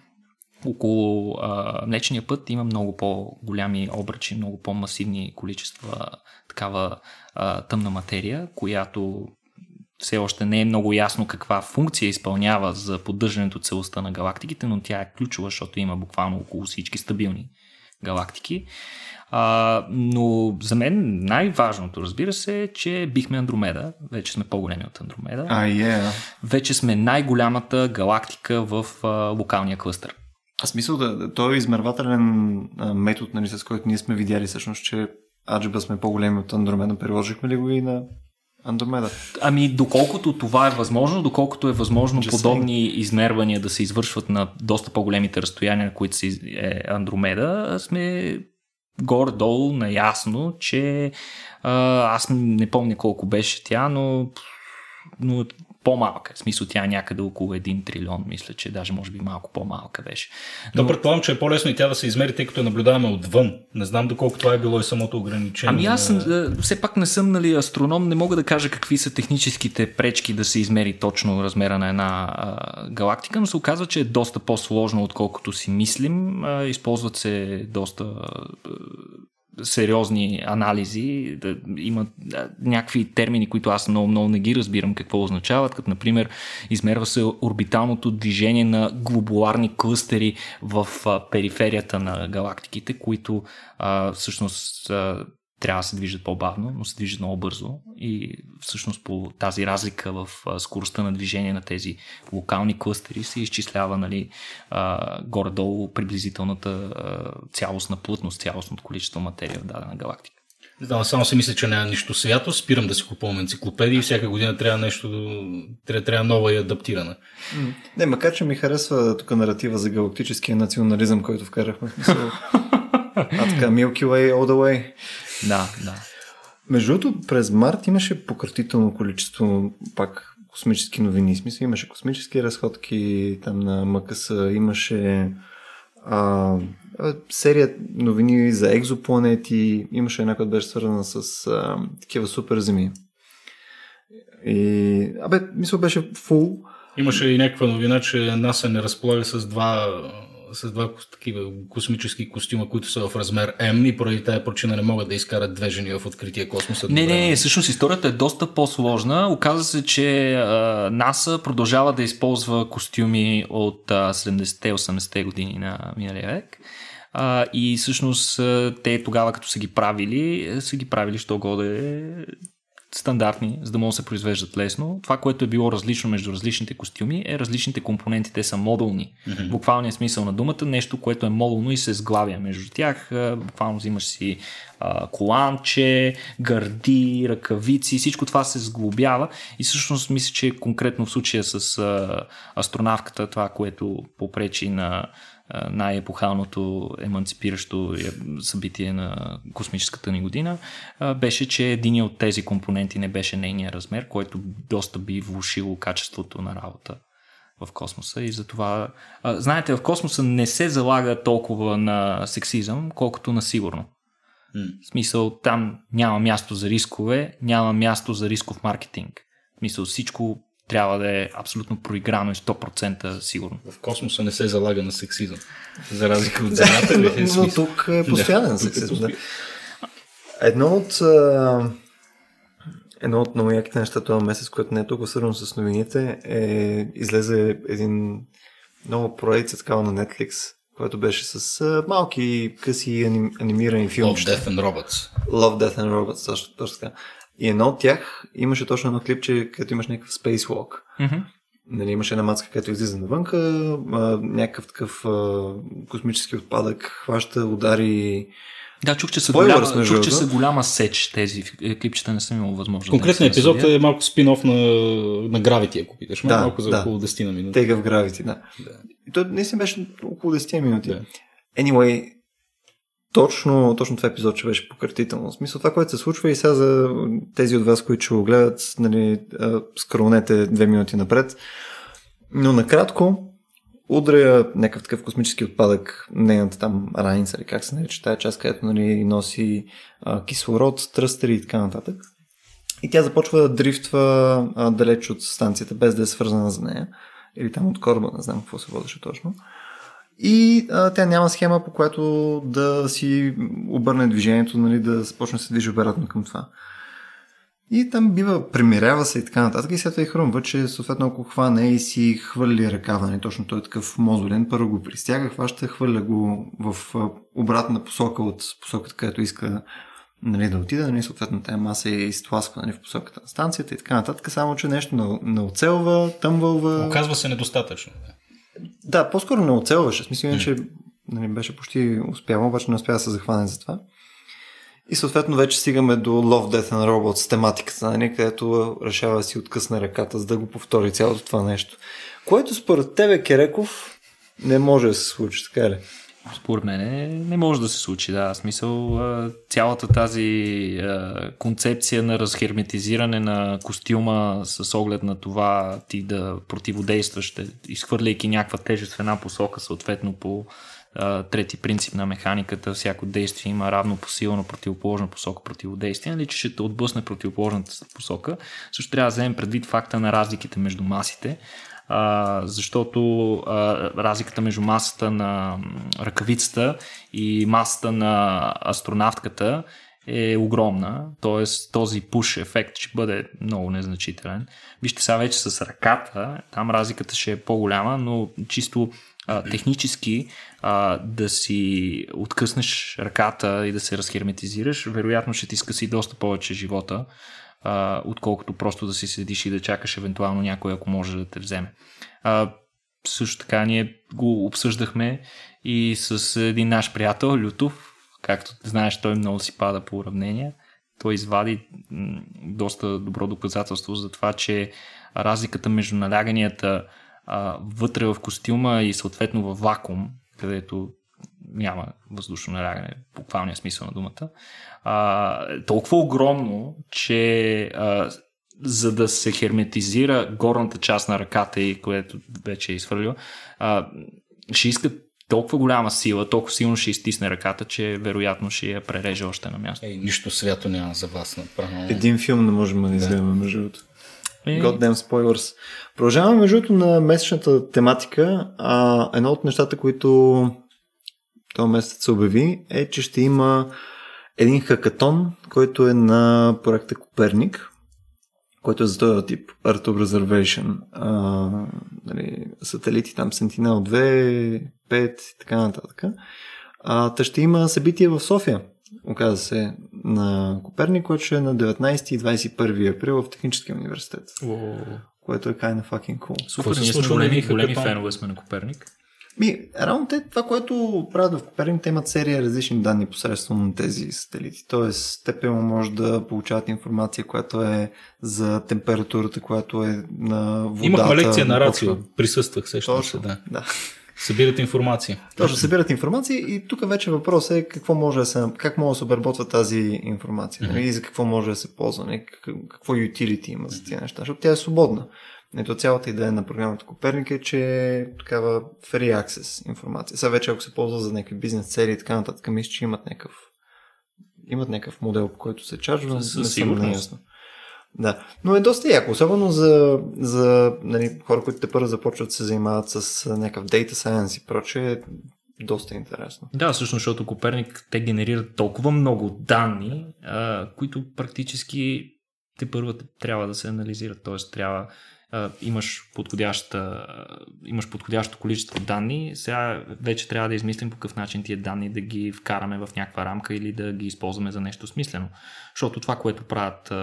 около а, Млечния път има много по-голями обръчи, много по-масивни количества такава а, тъмна материя, която все още не е много ясно каква функция изпълнява за поддържането целостта на галактиките, но тя е ключова, защото има буквално около всички стабилни галактики. А, но за мен най-важното, разбира се, е, че бихме Андромеда. Вече сме по-големи от Андромеда. А, uh, yeah. Вече сме най-голямата галактика в а, локалния клъстър. Аз мисля, да, той е измервателен метод, нали, с който ние сме видяли всъщност, че Аджиба сме по-големи от Андромеда. Приложихме ли го и на Андромеда? Ами, доколкото това е възможно, доколкото е възможно Just подобни saying. измервания да се извършват на доста по-големите разстояния, на които се е Андромеда, сме горе-долу наясно, че а, аз не помня колко беше тя, но, но по-малка. В смисъл тя е някъде около 1 трилион, мисля, че даже може би малко по-малка беше. Но... То предполагам, че е по-лесно и тя да се измери, тъй като я наблюдаваме отвън. Не знам доколко това е било и самото ограничение. Ами аз на... все пак не съм нали, астроном, не мога да кажа какви са техническите пречки да се измери точно размера на една а, галактика, но се оказва, че е доста по-сложно, отколкото си мислим. А, използват се доста сериозни анализи, да има някакви термини, които аз много, много не ги разбирам какво означават, като например измерва се орбиталното движение на глобуларни клъстери в периферията на галактиките, които а, всъщност а, трябва да се движат по-бавно, но се движат много бързо и всъщност по тази разлика в скоростта на движение на тези локални клъстери се изчислява нали, горе-долу приблизителната цялостна плътност, цялостното количество материя в дадена галактика. Да, само си мисля, че няма нищо свято. Спирам да си купувам енциклопедии и всяка година трябва нещо, трябва, трябва нова и адаптирана. Не, макар че ми харесва тук наратива за галактическия национализъм, който вкарахме. А така, Milky Way all the way. Да, да. Между другото, през март имаше пократително количество пак космически новини. Смисъл, имаше космически разходки там на МКС, имаше а, серия новини за екзопланети, имаше една, която беше свързана с а, такива супер земи. И, абе, мисля, беше фул. Имаше и някаква новина, че НАСА не разполага с два с два такива космически костюма, които са в размер М и поради тази причина не могат да изкарат две жени в открития космос. Не, не, не, всъщност историята е доста по-сложна. Оказва се, че НАСА продължава да използва костюми от 70-те, 80-те години на миналия век. А, и всъщност те тогава, като са ги правили, са ги правили, що годе стандартни, за да могат да се произвеждат лесно. Това, което е било различно между различните костюми, е различните компоненти. Те са модулни. Mm-hmm. Буквалният смисъл на думата, нещо, което е модулно и се сглавя между тях. Буквално взимаш си а, коланче, гърди, ръкавици, всичко това се сглобява. И всъщност мисля, че конкретно в случая с а, астронавката, това, което попречи на най-епохалното еманципиращо събитие на космическата ни година, беше, че един от тези компоненти не беше нейния размер, който доста би влушило качеството на работа в космоса и затова... Знаете, в космоса не се залага толкова на сексизъм, колкото на сигурно. В смисъл, там няма място за рискове, няма място за рисков маркетинг. В смисъл, всичко трябва да е абсолютно проиграно и 100% сигурно. В космоса не се залага на сексизъм. За разлика от земята. но, но тук е постоянен да, сексизъм. Да. Едно от едно от много яките неща този месец, което не е толкова свързано с новините, е излезе един много проекция такава на Netflix, който беше с малки къси аним, анимирани филми. Love, Death and Robots. Love, Death and Robots, точно, точно така. И едно от тях имаше точно едно клипче, където имаш някакъв spacewalk. Mm-hmm. Нали, имаше една мацка, където излиза навънка, а, някакъв такъв а, космически отпадък, хваща удари. Да, чух, че са, голяма, чух, че са голяма сеч тези клипчета, не съм имал възможност. Конкретният да епизод е малко спин-оф на, на Gravity, ако питаш. Да, малко за да. около 10 на минути. Тега в Gravity, да. да. И то наистина беше около 10 минути. Да. Anyway, точно, точно това епизод, че беше пократително. В смисъл това, което се случва и сега за тези от вас, които го гледат, нали, скролнете две минути напред. Но накратко, удря някакъв такъв космически отпадък, нейната там раница, или как се нарича тая част, където нали, носи а, кислород, тръстери и така нататък. И тя започва да дрифтва а, далеч от станцията, без да е свързана за нея. Или там от кораба, не знам какво се водеше точно. И а, тя няма схема, по която да си обърне движението, нали, да започне да се движи обратно към това. И там бива, примирява се и така нататък. И след това и хрумва, че съответно ако хване и си хвърли ръкава, нали, точно той е такъв мозолен, първо го пристяга, хваща, хвърля го в обратна посока от посоката, където иска нали, да отида, нали, съответно тая маса е изтласква нали, в посоката на станцията и така нататък, само че нещо не оцелва, тъмвълва. Оказва се недостатъчно. Да, по-скоро не оцелваше. Смисъл, mm. че нали, беше почти успял, обаче не успя да се захване за това. И съответно вече стигаме до Love, Death and Robots тематиката, нали, където решава да си откъсне ръката, за да го повтори цялото това нещо. Което според тебе, Кереков, не може да се случи, така ли? Според мен не може да се случи, да. Смисъл, цялата тази концепция на разхерметизиране на костюма с оглед на това ти да противодействаш, изхвърляйки някаква тежест в една посока, съответно по трети принцип на механиката, всяко действие има равно посилно противоположна посока противодействие, нали, че ще те отблъсне противоположната посока. Също трябва да вземем предвид факта на разликите между масите а, защото а, разликата между масата на ръкавицата и масата на астронавтката е огромна, т.е. този пуш ефект ще бъде много незначителен. Вижте сега вече с ръката, там разликата ще е по-голяма, но чисто а, технически а, да си откъснеш ръката и да се разхерметизираш, вероятно ще ти скъси доста повече живота, а, отколкото просто да си седиш и да чакаш евентуално някой, ако може да те вземе. А, също така ние го обсъждахме и с един наш приятел, Лютов, както знаеш, той много си пада по уравнения. Той извади доста добро доказателство за това, че разликата между наляганията а, вътре в костюма и съответно в вакуум, където няма въздушно налягане, буквалния смисъл на думата, а, толкова огромно, че а, за да се херметизира горната част на ръката и което вече е изхвърлил, а, ще искат толкова голяма сила, толкова силно ще изтисне ръката, че вероятно ще я пререже още на място. Ей, нищо свято няма за вас. Направо. Един филм не можем да изгледаме да. между другото. Е... Goddamn spoilers. Продължаваме между на месечната тематика. А, едно от нещата, които този месец се обяви, е, че ще има един хакатон, който е на проекта Коперник, който е за този тип Earth Observation. А, нали, сателити там Sentinel 2, 5 и така нататък. А, та ще има събитие в София оказа се, на Коперник, което ще е на 19 и 21 април в Техническия университет. О, Което е kind of fucking cool. супер, ние сме големи, големи фенове сме на Коперник. Ми, равно те, това, което правят в Коперник, те имат серия различни данни посредством тези сателити. Тоест, те пълно може да получават информация, която е за температурата, която е на водата. Имахме лекция на рацио. Присъствах, се, Точно, да. да. Събират информация. Точно, събират информация и тук вече въпросът е какво може да се, как може да се обработва тази информация mm-hmm. и за какво може да се ползва, нали, как- какво utility има за тези неща, защото тя е свободна. Ето цялата идея на програмата Коперник е, че е такава free access информация. Сега вече ако се ползва за някакви бизнес цели и така нататък, мисля, че имат някакъв имат някакъв модел, по който се чарджва. Със не сигурност. Да, но е доста яко, особено за, за нали, хора, които те първо започват да се занимават с някакъв data science и прочее, е доста интересно. Да, всъщност, защото Коперник те генерират толкова много данни, а, които практически те първо трябва да се анализират. Тоест, трябва имаш, подходяща, имаш подходящо количество данни, сега вече трябва да измислим по какъв начин тия данни да ги вкараме в някаква рамка или да ги използваме за нещо смислено. Защото това, което правят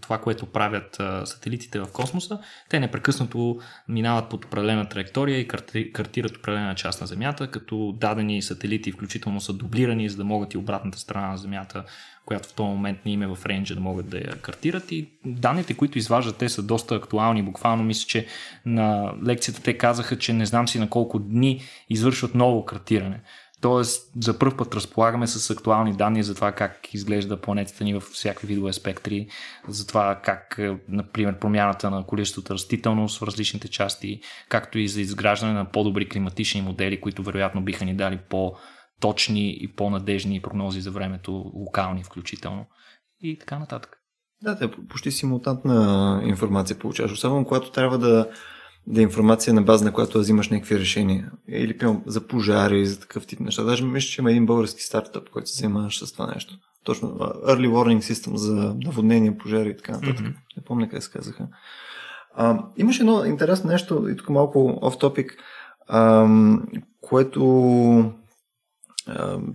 това, което правят сателитите в космоса, те непрекъснато минават под определена траектория и карти, картират определена част на Земята, като дадени сателити включително са дублирани, за да могат и обратната страна на Земята, която в този момент не им е в рейнджа да могат да я картират и данните, които изваждат, те са доста актуални. Буквално мисля, че на лекцията те казаха, че не знам си на колко дни извършват ново картиране. Тоест, за първ път разполагаме с актуални данни за това как изглежда планетата ни в всякакви видове спектри, за това как, е, например, промяната на количеството растителност в различните части, както и за изграждане на по-добри климатични модели, които вероятно биха ни дали по-точни и по-надежни прогнози за времето, локални включително и така нататък. Да, те почти симултантна информация получаваш, особено когато трябва да, да е информация на база, на която взимаш някакви решения. Или за пожари, за такъв тип неща. Даже мисля, че има един български стартъп, който се занимаваш с това нещо. Точно Early Warning System за наводнения, пожари и така нататък. Мгм. Не помня как се казаха. А, имаше едно интересно нещо, и тук малко оф топик, което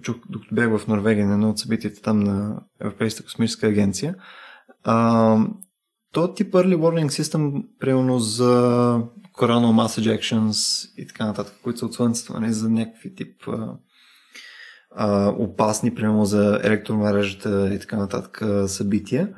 чух, докато бях в Норвегия на едно от събитията там на Европейската космическа агенция. А, то тип Early Warning System, примерно за Coronal Mass Ejections и така нататък, които са от Слънцето, нали, за някакви тип а, а, опасни, примерно за електромережата и така нататък събития.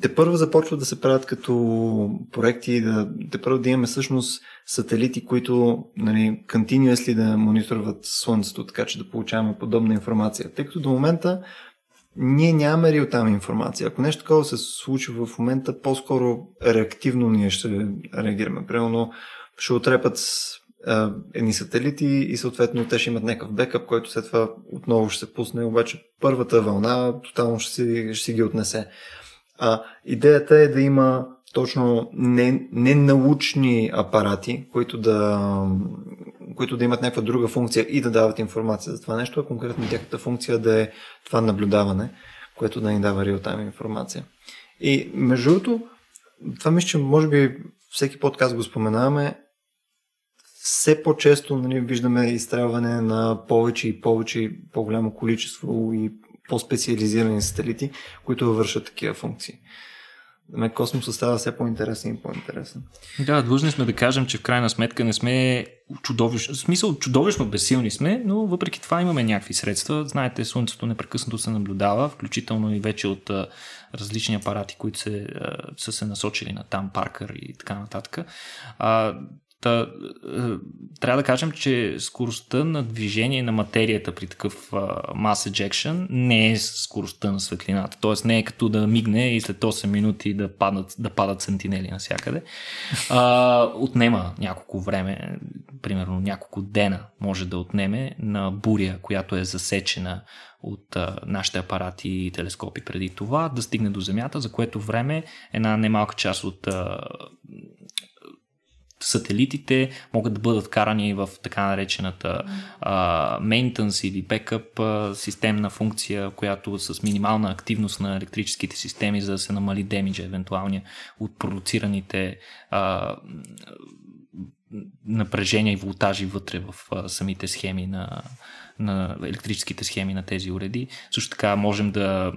Те първо започват да се правят като проекти, да, те първо да имаме всъщност сателити, които нали, continuously да мониторват Слънцето, така че да получаваме подобна информация. Тъй като до момента ние нямаме реалтайм информация. Ако нещо такова се случи в момента, по-скоро реактивно ние ще реагираме. Примерно ще отрепат едни сателити и съответно те ще имат някакъв бекъп, който след това отново ще се пусне, обаче първата вълна тотално ще си, ще си ги отнесе. А, идеята е да има точно не, не апарати, които да, които да имат някаква друга функция и да дават информация за това нещо, а конкретно тяхната функция да е това наблюдаване, което да ни дава реал-тайм информация. И между другото, това мисля, че може би всеки подкаст го споменаваме, все по-често нали, виждаме изстрелване на повече и повече и по-голямо количество и по-специализирани сателити, които вършат такива функции. За мен космосът става все по-интересен и по-интересен. Да, длъжни сме да кажем, че в крайна сметка не сме чудовищно, в смисъл чудовищно безсилни сме, но въпреки това имаме някакви средства. Знаете, Слънцето непрекъснато се наблюдава, включително и вече от а, различни апарати, които се, а, са се насочили на там, Паркър и така нататък. А, Та, е, трябва да кажем, че скоростта на движение на материята при такъв mass ejection не е скоростта на светлината. Тоест не е като да мигне и след 8 минути да падат, да падат сентинели навсякъде. А, отнема няколко време, примерно няколко дена може да отнеме на буря, която е засечена от а, нашите апарати и телескопи преди това, да стигне до Земята, за което време една немалка част от а, сателитите могат да бъдат карани в така наречената а, maintenance или backup а, системна функция, която с минимална активност на електрическите системи, за да се намали демиджа евентуалния от продуцираните а, напрежения и волтажи вътре в а, самите схеми на, на електрическите схеми на тези уреди. Също така можем да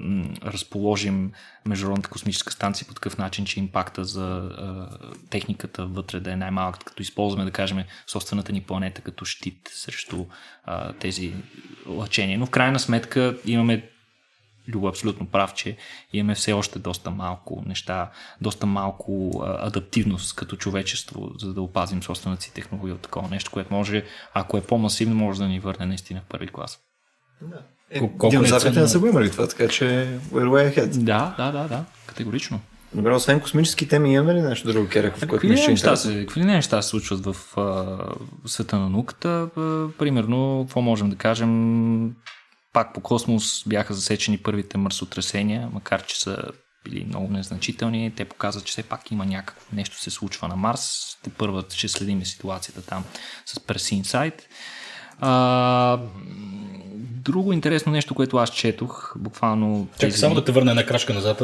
разположим Международната космическа станция по такъв начин, че импакта за техниката вътре да е най-малък, като използваме, да кажем, собствената ни планета като щит срещу тези лъчения. Но в крайна сметка имаме Любо е абсолютно прав, че имаме все още доста малко неща, доста малко а, адаптивност като човечество, за да опазим собствената си технология от такова нещо, което може, ако е по-масивно, може да ни върне наистина в първи клас. Да. Е, динозаврите не са го имали това, така че we're way ahead. Да, да, да, да, категорично. Добре, освен космически теми, имаме ли нещо друго, Кереков, което Какви неща, се, какви неща се случват в а, света на науката? А, примерно, какво можем да кажем? Пак по космос бяха засечени първите мърсотресения, макар че са били много незначителни. Те показват, че все пак има някакво нещо се случва на Марс. Те първа ще следим ситуацията там с Percy Insight. А, друго интересно нещо, което аз четох, буквално... Чакай, само да те върна една крачка назад.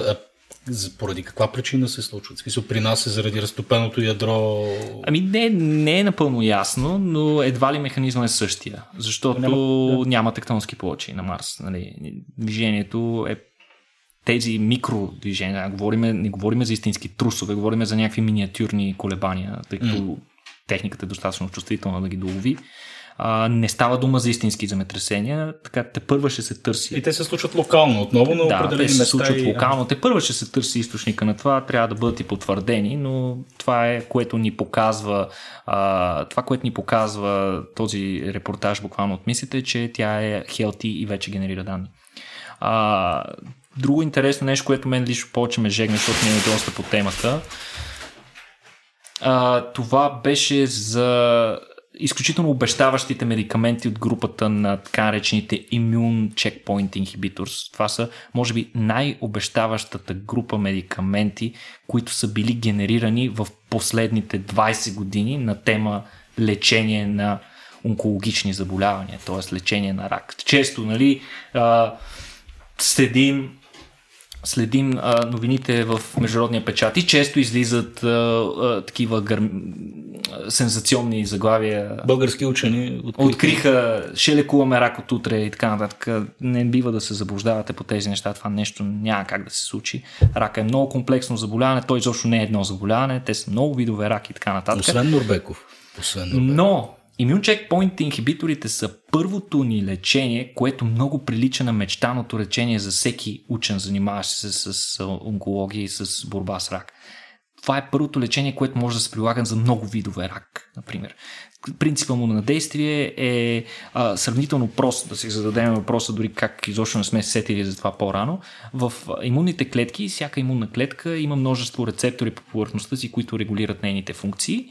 Поради каква причина се случва? В смисъл, при нас е заради разтопеното ядро... Ами не, не е напълно ясно, но едва ли механизма е същия, защото няма, да. няма тектонски плочи на Марс. Нали? Движението е тези микродвижения, говориме, не говориме за истински трусове, говориме за някакви миниатюрни колебания, тъй като mm. техниката е достатъчно чувствителна да ги долови. А, не става дума за истински земетресения, така те първа ще се търси. И те се случват локално, отново на да, определени те се случват и... локално. Те първа ще се търси източника на това, трябва да бъдат и потвърдени, но това е което ни показва а, това, което ни показва този репортаж буквално от мислите, че тя е healthy и вече генерира данни. А, друго интересно нещо, което мен лично повече ме жегне, защото ми е доста по темата. А, това беше за изключително обещаващите медикаменти от групата на така наречените Immune Checkpoint Inhibitors. Това са, може би, най-обещаващата група медикаменти, които са били генерирани в последните 20 години на тема лечение на онкологични заболявания, т.е. лечение на рак. Често, нали, следим следим а, новините в международния печат и често излизат а, а, такива гър... сензационни заглавия. Български учени откриха. откриха, ще лекуваме рак от утре и така нататък. Не бива да се заблуждавате по тези неща, това нещо няма как да се случи. Рак е много комплексно заболяване, той изобщо не е едно заболяване, те са много видове рак и така нататък. Освен Норбеков. Освен Норбеков. Но Имюн чекпоинт инхибиторите са първото ни лечение, което много прилича на мечтаното лечение за всеки учен, занимаващ се с онкология и с борба с рак. Това е първото лечение, което може да се прилага за много видове рак, например принципа му на действие е а, сравнително прост да си зададем въпроса, дори как изобщо не сме сетили за това по-рано. В имунните клетки, всяка имунна клетка има множество рецептори по повърхността си, които регулират нейните функции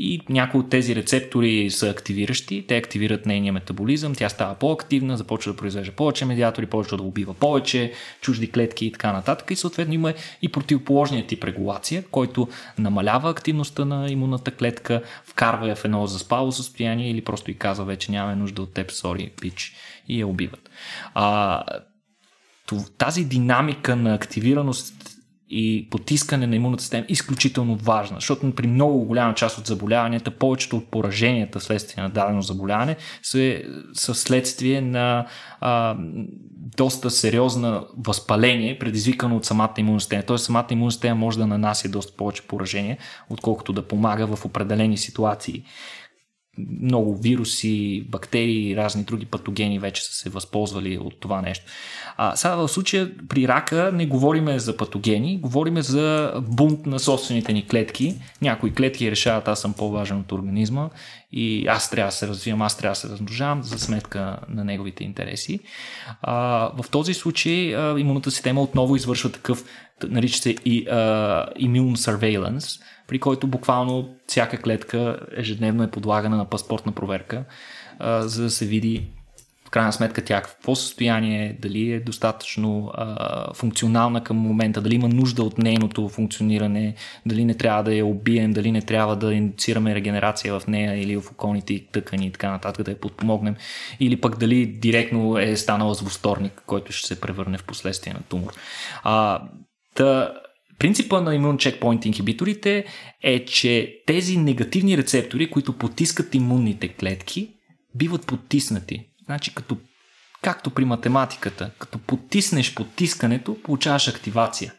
и някои от тези рецептори са активиращи, те активират нейния метаболизъм, тя става по-активна, започва да произвежда повече медиатори, почва да убива повече чужди клетки и така нататък и съответно има и противоположния тип регулация, който намалява активността на имунната клетка, вкарва я в едно заспало състояние или просто и казва вече нямаме нужда от теб, сори, пич и я убиват. А, тази динамика на активираност и потискане на имунната система е изключително важна, защото при много голяма част от заболяванията, повечето от пораженията вследствие на дадено заболяване са, са следствие на а, доста сериозна възпаление, предизвикано от самата имунна система. Тоест самата имунна система може да нанася доста повече поражение, отколкото да помага в определени ситуации много вируси, бактерии и разни други патогени вече са се възползвали от това нещо. А, сега в случая при рака не говориме за патогени, говориме за бунт на собствените ни клетки. Някои клетки решават аз съм по-важен от организма и аз трябва да се развивам, аз трябва да се размножавам за сметка на неговите интереси. А, в този случай а, имунната система отново извършва такъв, нарича се и, а, immune surveillance, при който буквално всяка клетка ежедневно е подлагана на паспортна проверка, а, за да се види в крайна сметка тя какво състояние е, дали е достатъчно а, функционална към момента, дали има нужда от нейното функциониране, дали не трябва да я убием, дали не трябва да инициираме регенерация в нея или в околните тъкани и така нататък, да я подпомогнем, или пък дали директно е станала звусторник, който ще се превърне в последствие на тумор. А, та, принципа на имун чекпоинт инхибиторите е, че тези негативни рецептори, които потискат имунните клетки, биват потиснати. Значи като както при математиката, като потиснеш потискането, получаваш активация.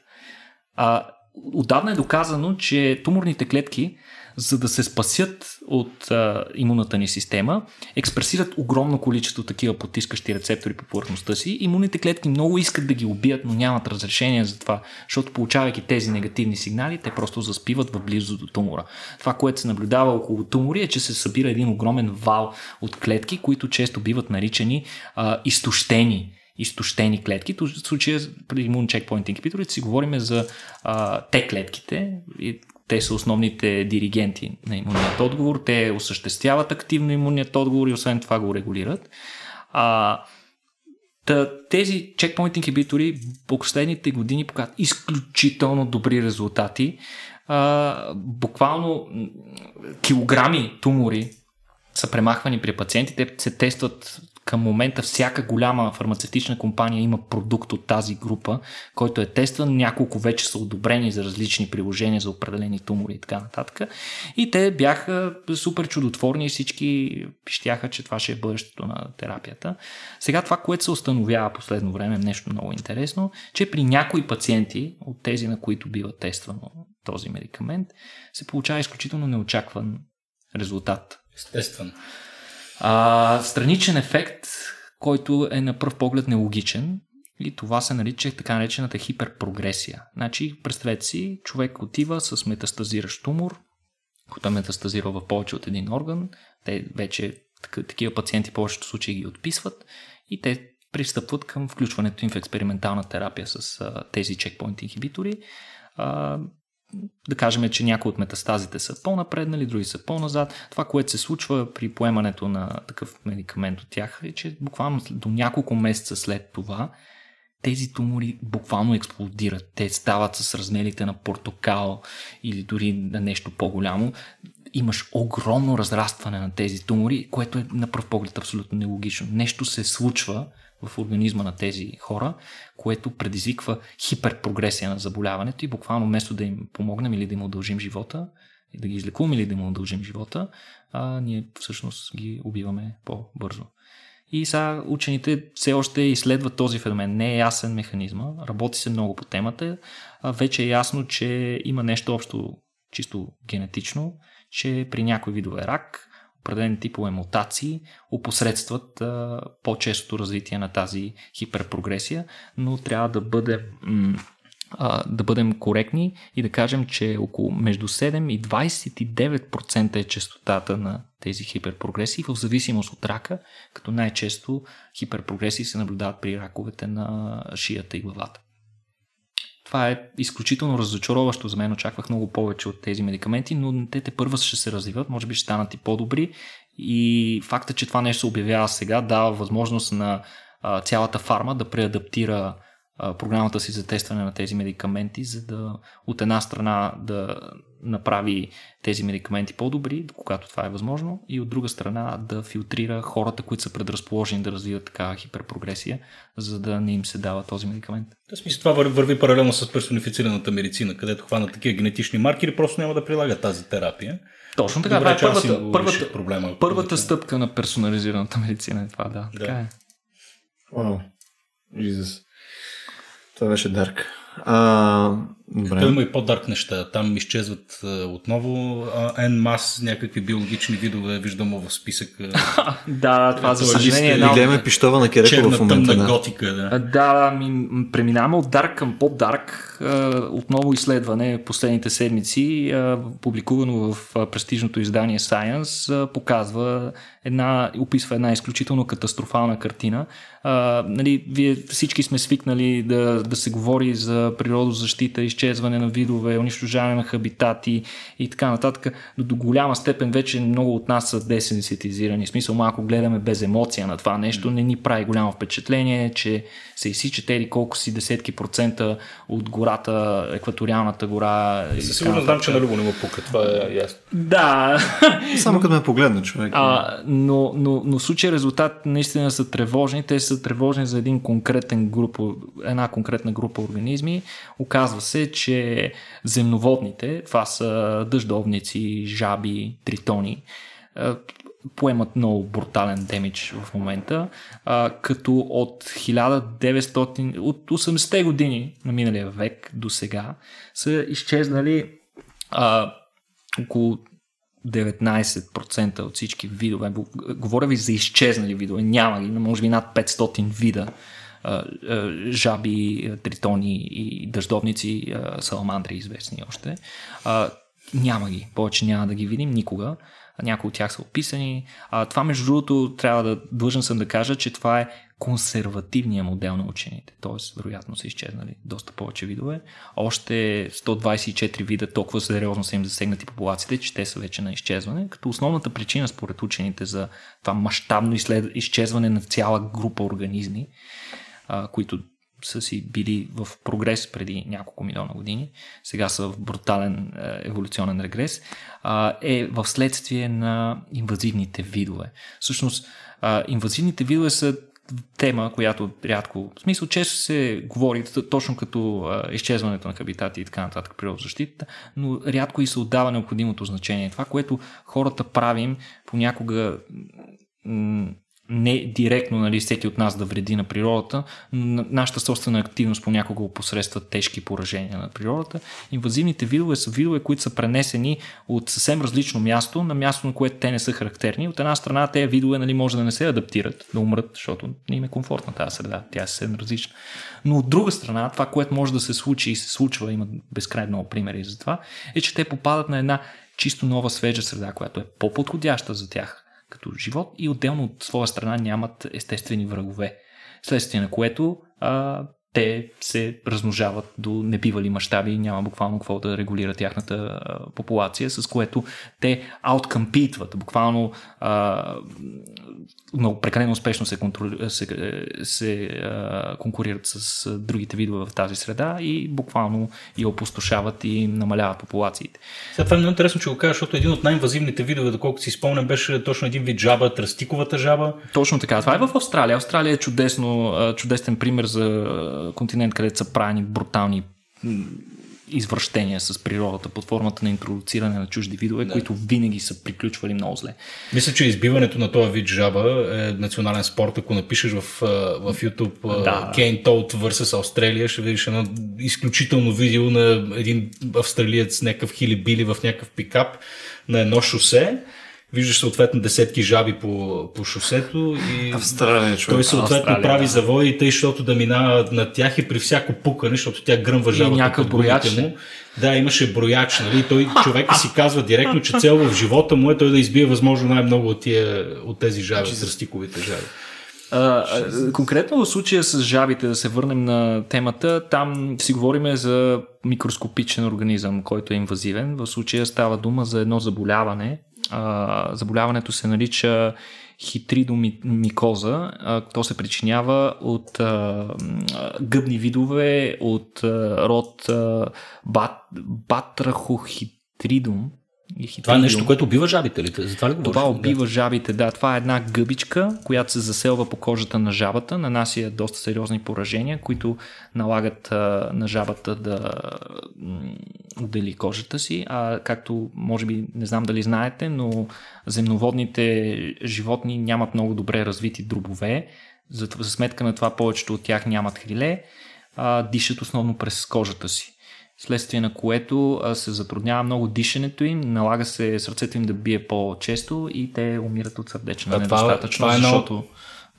А, отдавна е доказано, че туморните клетки за да се спасят от а, имунната ни система, експресират огромно количество такива потискащи рецептори по повърхността си. Имунните клетки много искат да ги убият, но нямат разрешение за това, защото получавайки тези негативни сигнали, те просто заспиват в близо до тумора. Това, което се наблюдава около тумори е, че се събира един огромен вал от клетки, които често биват наричани а, изтощени изтощени клетки. В случая при имун чекпоинт си говорим за те клетките, те са основните диригенти на имунният отговор. Те осъществяват активно имунният отговор и освен това го регулират. А, Та, тези чекпоинт инхибитори по последните години показват изключително добри резултати. А, буквално килограми тумори са премахвани при пациентите. Се тестват към момента всяка голяма фармацевтична компания има продукт от тази група, който е тестван. Няколко вече са одобрени за различни приложения за определени тумори и така нататък. И те бяха супер чудотворни и всички пищяха, че това ще е бъдещето на терапията. Сега това, което се установява последно време, е нещо много интересно, че при някои пациенти, от тези на които бива тествано този медикамент, се получава изключително неочакван резултат. Естествено. А, страничен ефект, който е на пръв поглед нелогичен, и това се нарича така наречената хиперпрогресия. Значи, представете си, човек отива с метастазиращ тумор, който е метастазирал в повече от един орган. Те вече такива пациенти в повечето случаи ги отписват и те пристъпват към включването им в експериментална терапия с а, тези чекпоинт инхибитори. А, да кажем, че някои от метастазите са по-напреднали, други са по-назад. Това, което се случва при поемането на такъв медикамент от тях е, че буквално до няколко месеца след това тези тумори буквално експлодират. Те стават с размерите на портокал или дори на нещо по-голямо. Имаш огромно разрастване на тези тумори, което е на пръв поглед абсолютно нелогично. Нещо се случва в организма на тези хора, което предизвиква хиперпрогресия на заболяването и буквално вместо да им помогнем или да им удължим живота, да ги излекуваме или да им удължим живота, а, ние всъщност ги убиваме по-бързо. И сега учените все още изследват този феномен. Не е ясен механизма, работи се много по темата. Вече е ясно, че има нещо общо чисто генетично, че при някои видове рак определени типове мутации опосредстват по-честото развитие на тази хиперпрогресия, но трябва да бъде да бъдем коректни и да кажем, че около между 7 и 29% е частотата на тези хиперпрогресии в зависимост от рака, като най-често хиперпрогресии се наблюдават при раковете на шията и главата. Това е изключително разочароващо за мен. Очаквах много повече от тези медикаменти, но те те първа ще се развиват, може би ще станат и по-добри. И факта, че това нещо се обявява сега, дава възможност на а, цялата фарма да преадаптира програмата си за тестване на тези медикаменти, за да от една страна да направи тези медикаменти по-добри, когато това е възможно, и от друга страна да филтрира хората, които са предразположени да развиват такава хиперпрогресия, за да не им се дава този медикамент. В смисъл това върви паралелно с персонифицираната медицина, където хванат такива генетични маркери, просто няма да прилагат тази терапия. Точно така, Добре, това е първата, първата, проблема, първата стъпка на персонализираната медицина. Е това, да. да. Така е. Вау. Jesus. Това беше дарк. А, добре. Той има и по-дарк неща. Там изчезват а, отново N мас някакви биологични видове, виждам в списък. да, това за съжаление. Да, гледаме пищова на Керекова в момента. Черна готика, да. Да, ми, преминаваме от дарк към по-дарк. Отново изследване последните седмици, публикувано в престижното издание Science, показва една, описва една изключително катастрофална картина. А, нали, вие всички сме свикнали да, да се говори за природозащита, изчезване на видове, унищожаване на хабитати и така нататък, но до голяма степен вече много от нас са десенситизирани. В смисъл, малко гледаме без емоция на това нещо, не ни прави голямо впечатление, че се изсичат ели колко си десетки процента от гората, екваториалната гора. Със сигурност знам, че на Любо не му пука, това е ясно. Да. Само като ме погледна човек. А, но, но, но в случай резултат наистина са тревожни. Те са тревожни за един конкретен група, една конкретна група организми. Оказва се, че земноводните, това са дъждовници, жаби, тритони, поемат много брутален демидж в момента, а, като от 1900, от 80-те години на миналия век до сега са изчезнали а, около 19% от всички видове. Говоря ви за изчезнали видове. Няма ги, може би над 500 вида жаби, тритони и дъждовници, саламандри известни още. Няма ги. Повече няма да ги видим никога някои от тях са описани. Това, между другото, трябва да длъжен съм да кажа, че това е консервативния модел на учените. Тоест, вероятно са изчезнали доста повече видове. Още 124 вида толкова сериозно са им засегнати популациите, че те са вече на изчезване. Като основната причина, според учените, за това мащабно изчезване на цяла група организми, а, които са си били в прогрес преди няколко милиона години, сега са в брутален е, еволюционен регрес, е в следствие на инвазивните видове. Всъщност, инвазивните видове са тема, която рядко, в смисъл често се говори, точно като изчезването на хабитати и така нататък природозащита, но рядко и се отдава необходимото значение. Това, което хората правим, понякога не директно нали, всеки от нас да вреди на природата, но нашата собствена активност понякога опосредства тежки поражения на природата. Инвазивните видове са видове, които са пренесени от съвсем различно място на място, на което те не са характерни. От една страна, тези видове нали, може да не се адаптират, да умрат, защото не им е комфортна тази среда, тя е съвсем различна. Но от друга страна, това, което може да се случи и се случва, има безкрайно много примери за това, е, че те попадат на една чисто нова свежа среда, която е по-подходяща за тях като живот и отделно от своя страна нямат естествени врагове. Следствие на което а, те се размножават до небивали мащаби и няма буквално какво да регулира тяхната популация, с което те ауткампитват, буквално а, много прекалено успешно се, контроли, се, се а, конкурират с другите видове в тази среда и буквално я опустошават и намаляват популациите. Сега това е много интересно, че го кажа, защото един от най-инвазивните видове, доколкото си спомням, беше точно един вид жаба, тръстиковата жаба. Точно така. Това е в Австралия. Австралия е чудесно, чудесен пример за континент, където са правени брутални извръщения с природата под формата на интродуциране на чужди видове, да. които винаги са приключвали много зле. Мисля, че избиването на този вид жаба е национален спорт. Ако напишеш в, в YouTube да. Кейн Толт vs. Австралия, ще видиш едно изключително видео на един австралиец, някакъв хилибили в някакъв пикап на едно шосе виждаш съответно десетки жаби по, по шосето и Австралия, човек. той съответно Австралия, прави да. завои, тъй, защото да минава на тях и при всяко пукане, защото тя гръмва жабата. И някакъв брояч. Му. Да, имаше брояч, нали? Той човека си казва директно, че цел в живота му е той да избие възможно най-много от, тия, от тези жаби, зрастиковите жаби. А, конкретно в случая с жабите, да се върнем на темата, там си говорим за микроскопичен организъм, който е инвазивен. В случая става дума за едно заболяване, заболяването се нарича хитридомикоза. То се причинява от а, гъбни видове от а, род а, бат, батрахохитридум, това е нещо, което убива жабите ли? За това ли говориш? Това убива да. жабите, да. Това е една гъбичка, която се заселва по кожата на жабата, нанася доста сериозни поражения, които налагат а, на жабата да отдели кожата си. А както може би не знам дали знаете, но земноводните животни нямат много добре развити дробове. За, за сметка на това повечето от тях нямат хриле, а, дишат основно през кожата си следствие на което се затруднява много дишането им, налага се сърцето им да бие по-често и те умират от сърдечна а недостатъчност, това, това е защото... От...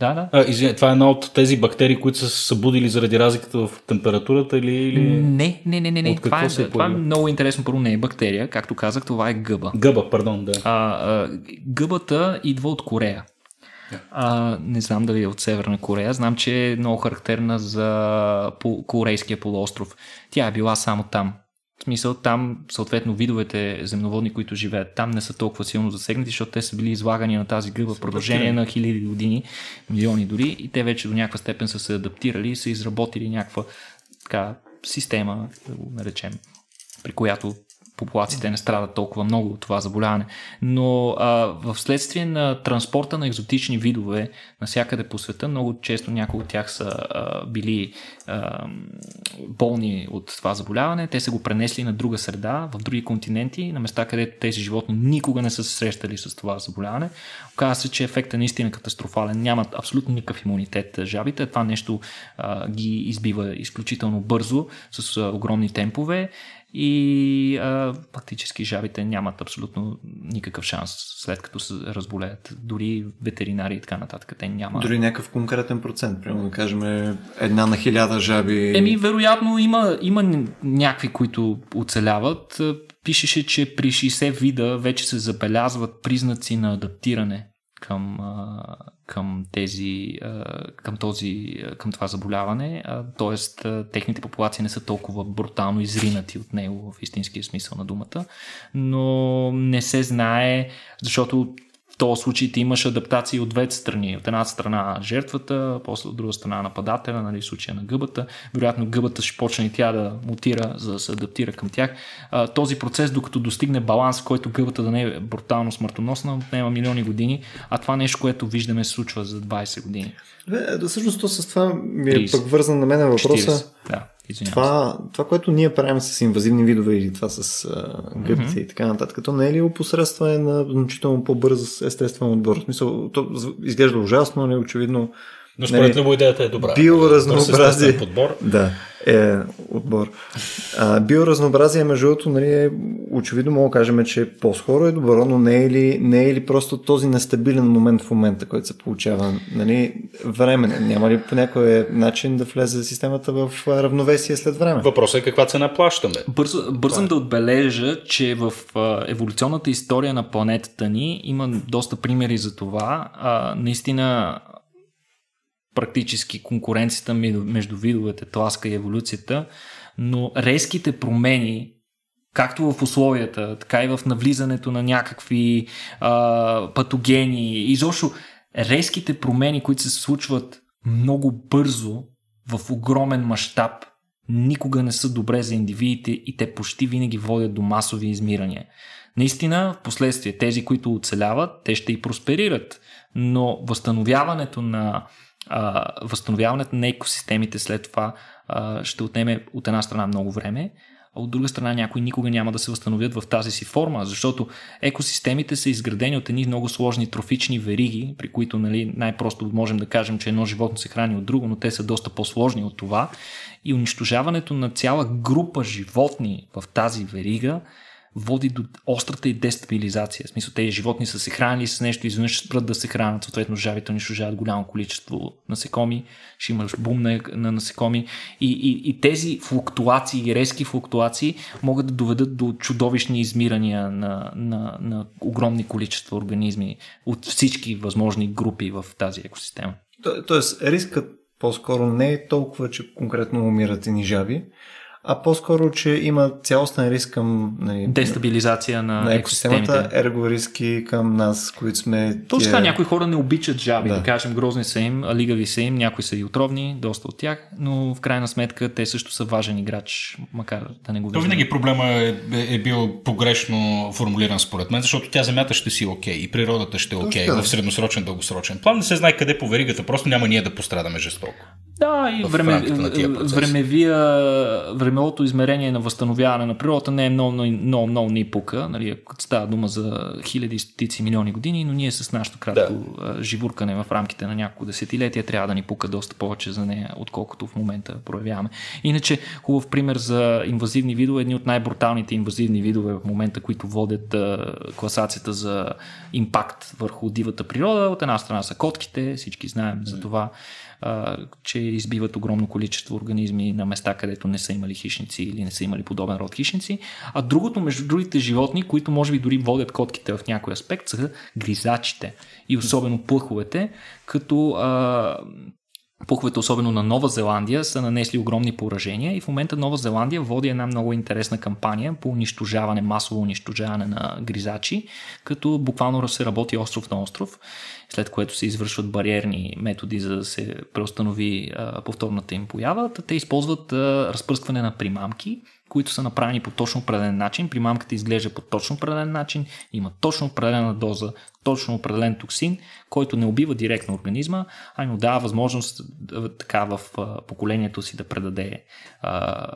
Да, да. А, извиня, това е една от тези бактерии, които са се събудили заради разликата в температурата или... или... Не, не, не, не. не. Това, е, това е много интересно. Първо не е бактерия, както казах, това е гъба. Гъба, пардон, да. А, а, гъбата идва от Корея. А, не знам дали е от Северна Корея. Знам, че е много характерна за Корейския полуостров. Тя е била само там. В смисъл там, съответно, видовете земноводни, които живеят там, не са толкова силно засегнати, защото те са били излагани на тази гъба в продължение на хиляди години, милиони дори, и те вече до някаква степен са се адаптирали и са изработили някаква така, система, да го наречем, при която популациите не страдат толкова много от това заболяване. Но а, в следствие на транспорта на екзотични видове навсякъде по света, много често някои от тях са а, били а, болни от това заболяване, те са го пренесли на друга среда, в други континенти, на места, където тези животни никога не са се срещали с това заболяване. Оказва се, че ефектът е наистина катастрофален. Нямат абсолютно никакъв имунитет жабите. Това нещо а, ги избива изключително бързо, с а, огромни темпове и а, фактически жабите нямат абсолютно никакъв шанс след като се разболеят. Дори ветеринари и така нататък. Те няма. Дори някакъв конкретен процент, примерно да кажем една на хиляда жаби. Еми, вероятно има, има някакви, които оцеляват. Пишеше, че при 60 вида вече се забелязват признаци на адаптиране към, към, тези, към, този, към това заболяване, т.е. техните популации не са толкова брутално изринати от него в истинския смисъл на думата, но не се знае, защото този случай ти имаш адаптации от двете страни. От една страна жертвата, после от друга страна нападателя, нали, в случая на гъбата. Вероятно гъбата ще почне и тя да мутира, за да се адаптира към тях. А, този процес, докато достигне баланс, в който гъбата да не е брутално смъртоносна, отнема милиони години, а това нещо, което виждаме, се случва за 20 години. Да, всъщност то с това ми е 30, пък вързан на мен въпроса. 40, да. Това, това, което ние правим с инвазивни видове или това с гъбите mm-hmm. и така нататък, то не е ли опосредстване на значително по-бърз естествен отбор? В смисъл, то изглежда ужасно, не очевидно. Но според него идеята е добра. Биоразнообразие. Подбор. Да е отбор. А, биоразнообразие, между другото, нали, е, очевидно мога да кажем, че по-скоро е добро, но не е ли, не е ли просто този нестабилен момент в момента, който се получава нали, време? Няма ли по някой начин да влезе системата в равновесие след време? Въпросът е каква цена плащаме. Бързо, бързам да отбележа, че в еволюционната история на планетата ни има доста примери за това. А, наистина практически конкуренцията между видовете, тласка и еволюцията, но резките промени, както в условията, така и в навлизането на някакви а, патогени, изобщо резките промени, които се случват много бързо, в огромен мащаб, никога не са добре за индивидите и те почти винаги водят до масови измирания. Наистина, в последствие, тези, които оцеляват, те ще и просперират, но възстановяването на а, възстановяването на екосистемите след това а, ще отнеме от една страна много време, а от друга страна някои никога няма да се възстановят в тази си форма, защото екосистемите са изградени от едни много сложни трофични вериги, при които нали, най-просто можем да кажем, че едно животно се храни от друго, но те са доста по-сложни от това. И унищожаването на цяла група животни в тази верига води до острата и дестабилизация. В смисъл, тези животни са се хранили с нещо, изведнъж спрат да се хранят, съответно жабите унищожават голямо количество насекоми, ще имаш бум на, на насекоми и, и, и тези флуктуации, резки флуктуации могат да доведат до чудовищни измирания на, на, на огромни количества организми от всички възможни групи в тази екосистема. То, тоест, рискът по-скоро не е толкова, че конкретно умират ни жаби, а по-скоро, че има цялостен риск към нали, дестабилизация на, на екосистемата, ерго риски към нас, които сме. Точно така, някои хора не обичат жаби, да. да кажем, грозни са им, лигави са им, някои са и отровни, доста от тях, но в крайна сметка те също са важен играч, макар да не го виждам. То винаги проблема е, е, е бил погрешно формулиран според мен, защото тя земята ще си окей okay, и природата ще е окей okay, в средносрочен, дългосрочен план. Не се знае къде по веригата, просто няма ние да пострадаме жестоко. Да, и време, времевия, времевото измерение на възстановяване на природата не е много, много, много, ни пука. Нали, става дума за хиляди, стотици, милиони години, но ние с нашото кратко да. живуркане в рамките на няколко десетилетия трябва да ни пука доста повече за нея, отколкото в момента проявяваме. Иначе, хубав пример за инвазивни видове, едни от най-бруталните инвазивни видове в момента, които водят класацията за импакт върху дивата природа. От една страна са котките, всички знаем за това че избиват огромно количество организми на места, където не са имали хищници или не са имали подобен род хищници. А другото, между другите животни, които може би дори водят котките в някой аспект, са гризачите и особено плъховете, като а, Пуховете, особено на Нова Зеландия, са нанесли огромни поражения и в момента Нова Зеландия води една много интересна кампания по унищожаване, масово унищожаване на гризачи, като буквално се работи остров на остров, след което се извършват бариерни методи за да се преустанови повторната им поява. Те използват разпръскване на примамки, които са направени по точно определен начин. Примамката изглежда по точно определен начин, има точно определена доза, точно определен токсин, който не убива директно организма, а му дава възможност така в поколението си да предаде а,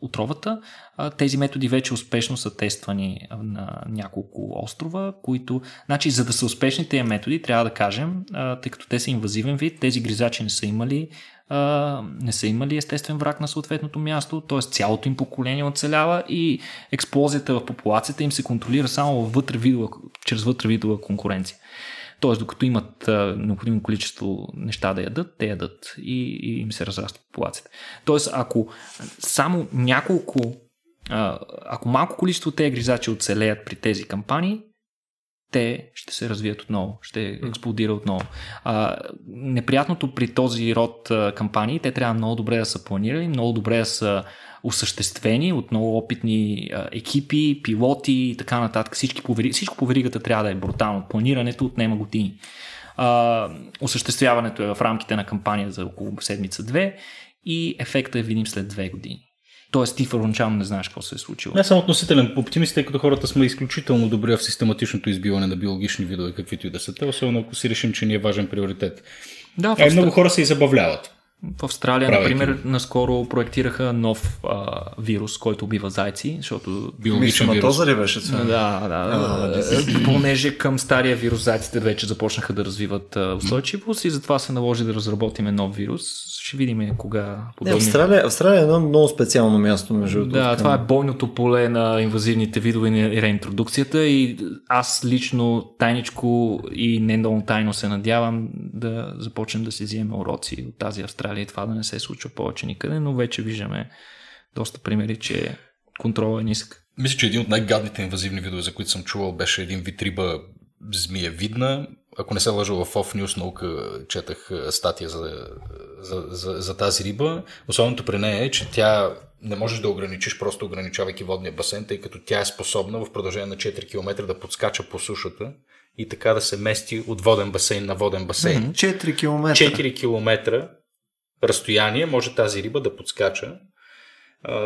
отровата. А, тези методи вече успешно са тествани на няколко острова, които, значи, за да са успешни тези методи, трябва да кажем, а, тъй като те са инвазивен вид, тези гризачи не са имали не са имали естествен враг на съответното място, т.е. цялото им поколение оцелява и експлозията в популацията им се контролира само вътре видова, чрез вътре конкуренция. Т.е. докато имат а, необходимо количество неща да ядат, те ядат и, и им се разраства популацията. Тоест, ако само няколко, а, ако малко количество тези гризачи оцелеят при тези кампании, те ще се развият отново, ще експлодира отново. А, неприятното при този род а, кампании, те трябва много добре да са планирани, много добре да са осъществени от много опитни а, екипи, пилоти и така нататък. Всички по всичко по веригата трябва да е брутално. Планирането отнема години. А, осъществяването е в рамките на кампания за около седмица-две и ефекта е видим след две години. Тоест ти първоначално не знаеш какво се е случило. Не съм относителен оптимист, тъй като хората сме изключително добри в систематичното избиване на биологични видове, каквито и да са те, особено ако си решим, че ни е важен приоритет. Да, е, много хора се и забавляват. В Австралия, Правейки. например, наскоро проектираха нов а, вирус, който убива зайци, защото... Биологичен вирус. ли беше това? Да, да. да, да. Понеже към стария вирус зайците вече започнаха да развиват устойчивост и затова се наложи да разработиме нов вирус. Ще видим кога подобни... Не, Австралия, Австралия е едно много специално място, между Да, към... това е бойното поле на инвазивните видове и реинтродукцията и аз лично тайничко и не много тайно се надявам да започнем да си вземем уроци от тази Австралия Австралия това да не се случва повече никъде, но вече виждаме доста примери, че контрола е нисък. Мисля, че един от най-гадните инвазивни видове, за които съм чувал, беше един вид риба змия видна. Ако не се лъжа в Off News наука, четах статия за, за, за, за тази риба. Особеното при нея е, че тя не можеш да ограничиш, просто ограничавайки водния басейн, тъй като тя е способна в продължение на 4 км да подскача по сушата и така да се мести от воден басейн на воден басейн. 4 км. 4 км разстояние може тази риба да подскача.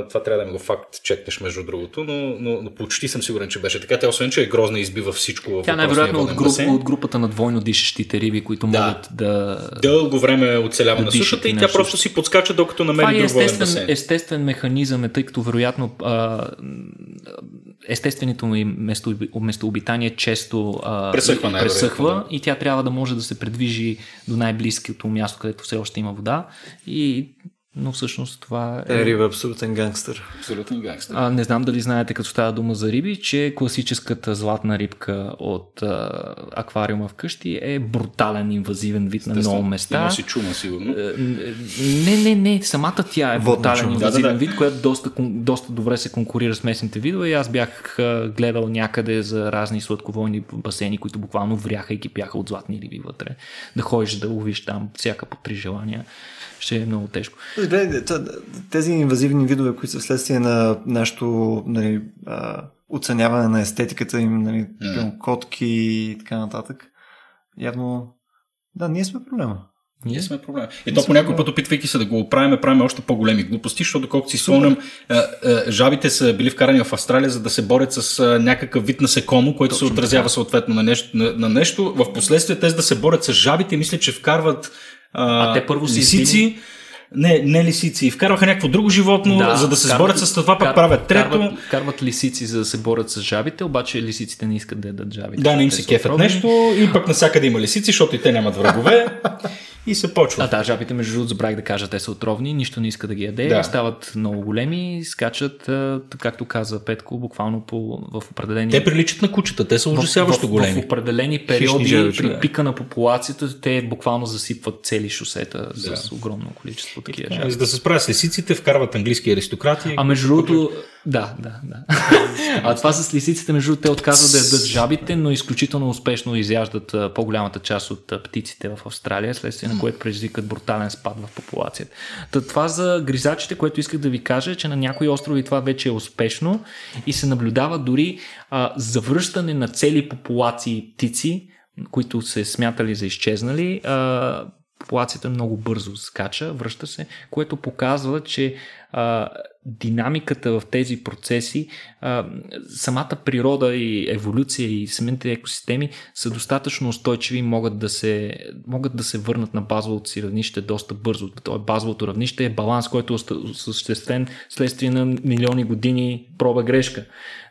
Това трябва да ми го факт чекнеш, между другото, но, но, но почти съм сигурен, че беше така. Тя, освен че е грозна и избива всичко в Тя най-вероятно от, груп, от групата на двойно дишащите риби, които да. могат да. Дълго време оцелява да на сушата и тя просто си подскача, докато намери това е друг естествен, басейн. естествен механизъм е, тъй като вероятно а, естественото ми место, местообитание често а, пресъхва, пресъхва да. и тя трябва да може да се предвижи до най-близкото място, където все още има вода и но всъщност това е... Риба е абсолютен гангстър. Абсолютен гангстър. А, не знам дали знаете, като става дума за риби, че класическата златна рибка от а, аквариума вкъщи е брутален инвазивен вид на много места. Има си чума, сигурно. Е, не, не, не. Самата тя е брутален инвазивен да, да, да. вид, която доста, доста добре се конкурира с местните видове. И аз бях гледал някъде за разни сладковойни басейни, които буквално вряха и кипяха от златни риби вътре. Да ходиш да ловиш там всяка по три желания ще е много тежко. Тези инвазивни видове, които са вследствие на нашето нали, оценяване на естетиката им, нали, mm. котки и така нататък, явно, да, ние сме проблема. Ние сме проблема. И то по някой път, опитвайки се да го оправим, правим още по-големи глупости, защото доколкото си спомням, жабите са били вкарани в Австралия, за да се борят с някакъв вид насекомо, което Точно се отразява съответно на нещо. На, на нещо. В последствие те, да се борят с жабите, мисля, че вкарват а, а те първо си лисици. Не, не лисици. Вкарваха някакво друго животно, да, за да се сборят с това, пък правят трето. Карват, карват лисици, за да се борят с жабите, обаче лисиците не искат да ядат жабите. Да, не им се кефят нещо и пък насякъде има лисици, защото и те нямат врагове. и се почва. А да, жабите, между другото, забравих да кажа, те са отровни, нищо не иска да ги яде, да. стават много големи, скачат, както каза Петко, буквално по, в определени... Те приличат на кучета, те са ужасяващо големи. В, в определени периоди, жабиче, при пика на популацията, те буквално засипват цели шосета да. с огромно количество такива жаби. За да се справят с лисиците, вкарват английски аристократи. А между другото, да, да, да. а това с лисиците, между другото, те отказват да ядат жабите, но изключително успешно изяждат по-голямата част от птиците в Австралия, следствие на което предизвикат брутален спад в популацията. Та това за гризачите, което исках да ви кажа, е, че на някои острови това вече е успешно и се наблюдава дори а, завръщане на цели популации птици, които се смятали за изчезнали, а, популацията много бързо скача, връща се, което показва, че а, динамиката в тези процеси, а, самата природа и еволюция и самите екосистеми са достатъчно устойчиви и могат да се, могат да се върнат на базовото си равнище доста бързо. То е базовото равнище е баланс, който е осъществен следствие на милиони години проба грешка.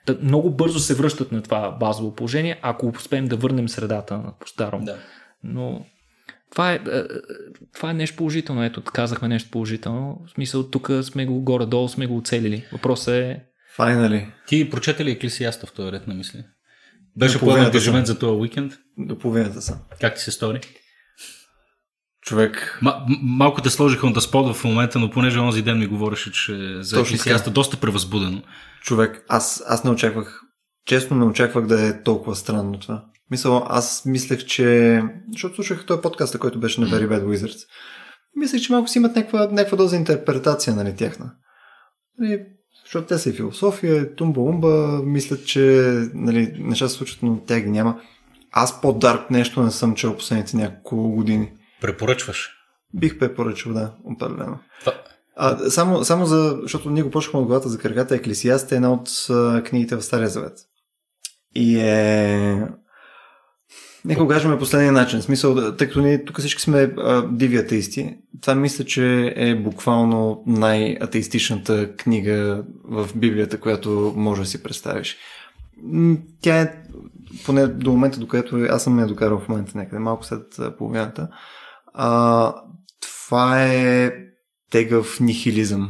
Да, много бързо се връщат на това базово положение, ако успеем да върнем средата на по-старому. Да. Но това е, е, това е нещо положително. Ето, казахме нещо положително. В смисъл, тук сме го горе-долу, сме го оцелили. Въпросът е... Finally. Ти прочете ли Еклисиаста в този ред на мисли? Беше по ангажимент за този уикенд? До половината съм. Как ти се стори? Човек. М- малко те сложиха да спода в момента, но понеже онзи ден ми говореше, че за Еклисиаста доста превъзбудено. Човек, аз, аз не очаквах, честно не очаквах да е толкова странно това. Мисъл, аз мислех, че... Защото слушах този подкаст, който беше на Very Bad Wizards. Мислех, че малко си имат някаква, някаква доза интерпретация, нали, тяхна. Нали, защото те са и философия, тумба-умба, мислят, че нали, неща се случват, но тя ги няма. Аз по-дарк нещо не съм чел последните няколко години. Препоръчваш? Бих препоръчал, да, определено. А, само, само за, защото ние го почнахме от главата за краката, Еклесиаст е една от а, книгите в Стария Завет. И е Нека кажем последния начин. В смисъл, тъй като ние тук всички сме а, диви атеисти, това мисля, че е буквално най-атеистичната книга в Библията, която може да си представиш. Тя е, поне до момента, до което аз съм я докарал в момента някъде, малко след половината, а, това е тегъв нихилизъм.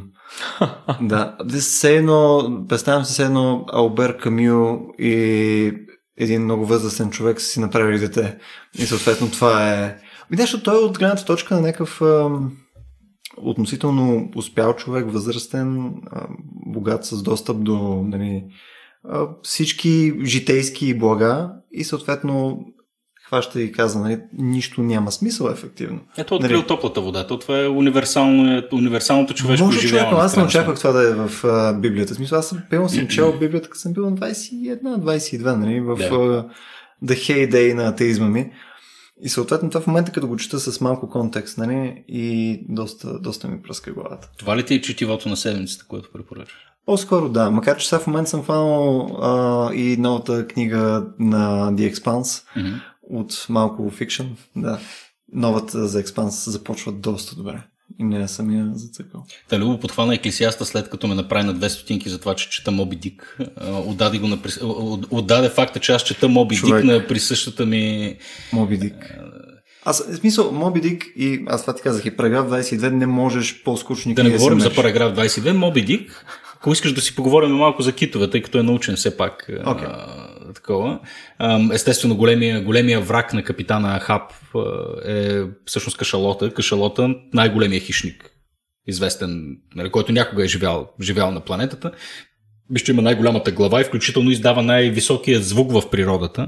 да, все едно, представям се едно Албер Камю и един много възрастен човек си направили дете. И съответно това е... И нещо, той е от гледната точка на някакъв а, относително успял човек, възрастен, а, богат с достъп до нали, всички житейски блага и съответно хваща и каза, нали, нищо няма смисъл ефективно. Ето открил нали... топлата вода. То това е универсално, универсалното човешко Може. Човек, аз не очаквах това да е в а, Библията. Смисъл, аз съм, пълно съм чел Библията, като съм бил на 21-22, нали, в да. uh, The Heyday на атеизма ми. И съответно това в момента, като го чета с малко контекст, нали, и доста, доста ми пръска главата. Това ли ти е четивото на седмицата, което препоръчваш? По-скоро да, макар че сега в момента съм фанал а, и новата книга на The Expanse, mm-hmm от малко фикшн, да. Новата за Експанс започва доста добре. И не съм я зацъкал. Та Любо подхвана Еклисиаста след като ме направи на две стотинки за това, че чета Моби Дик. Отдаде, го на, отдаде факта, че аз чета Моби Дик на присъщата ми... Моби Дик. Аз, в смисъл, Моби Дик и аз това ти казах, и параграф 22 не можеш по-скучни Да не говорим за параграф 22, Моби Дик, ако искаш да си поговорим малко за китове, тъй като е научен все пак. Okay. Такова. Естествено, големия, големия враг на капитана Хаб е всъщност кашалота. Кашалота най-големия хищник, известен, нали, който някога е живял, живял на планетата. Вижте, има най-голямата глава и включително издава най-високия звук в природата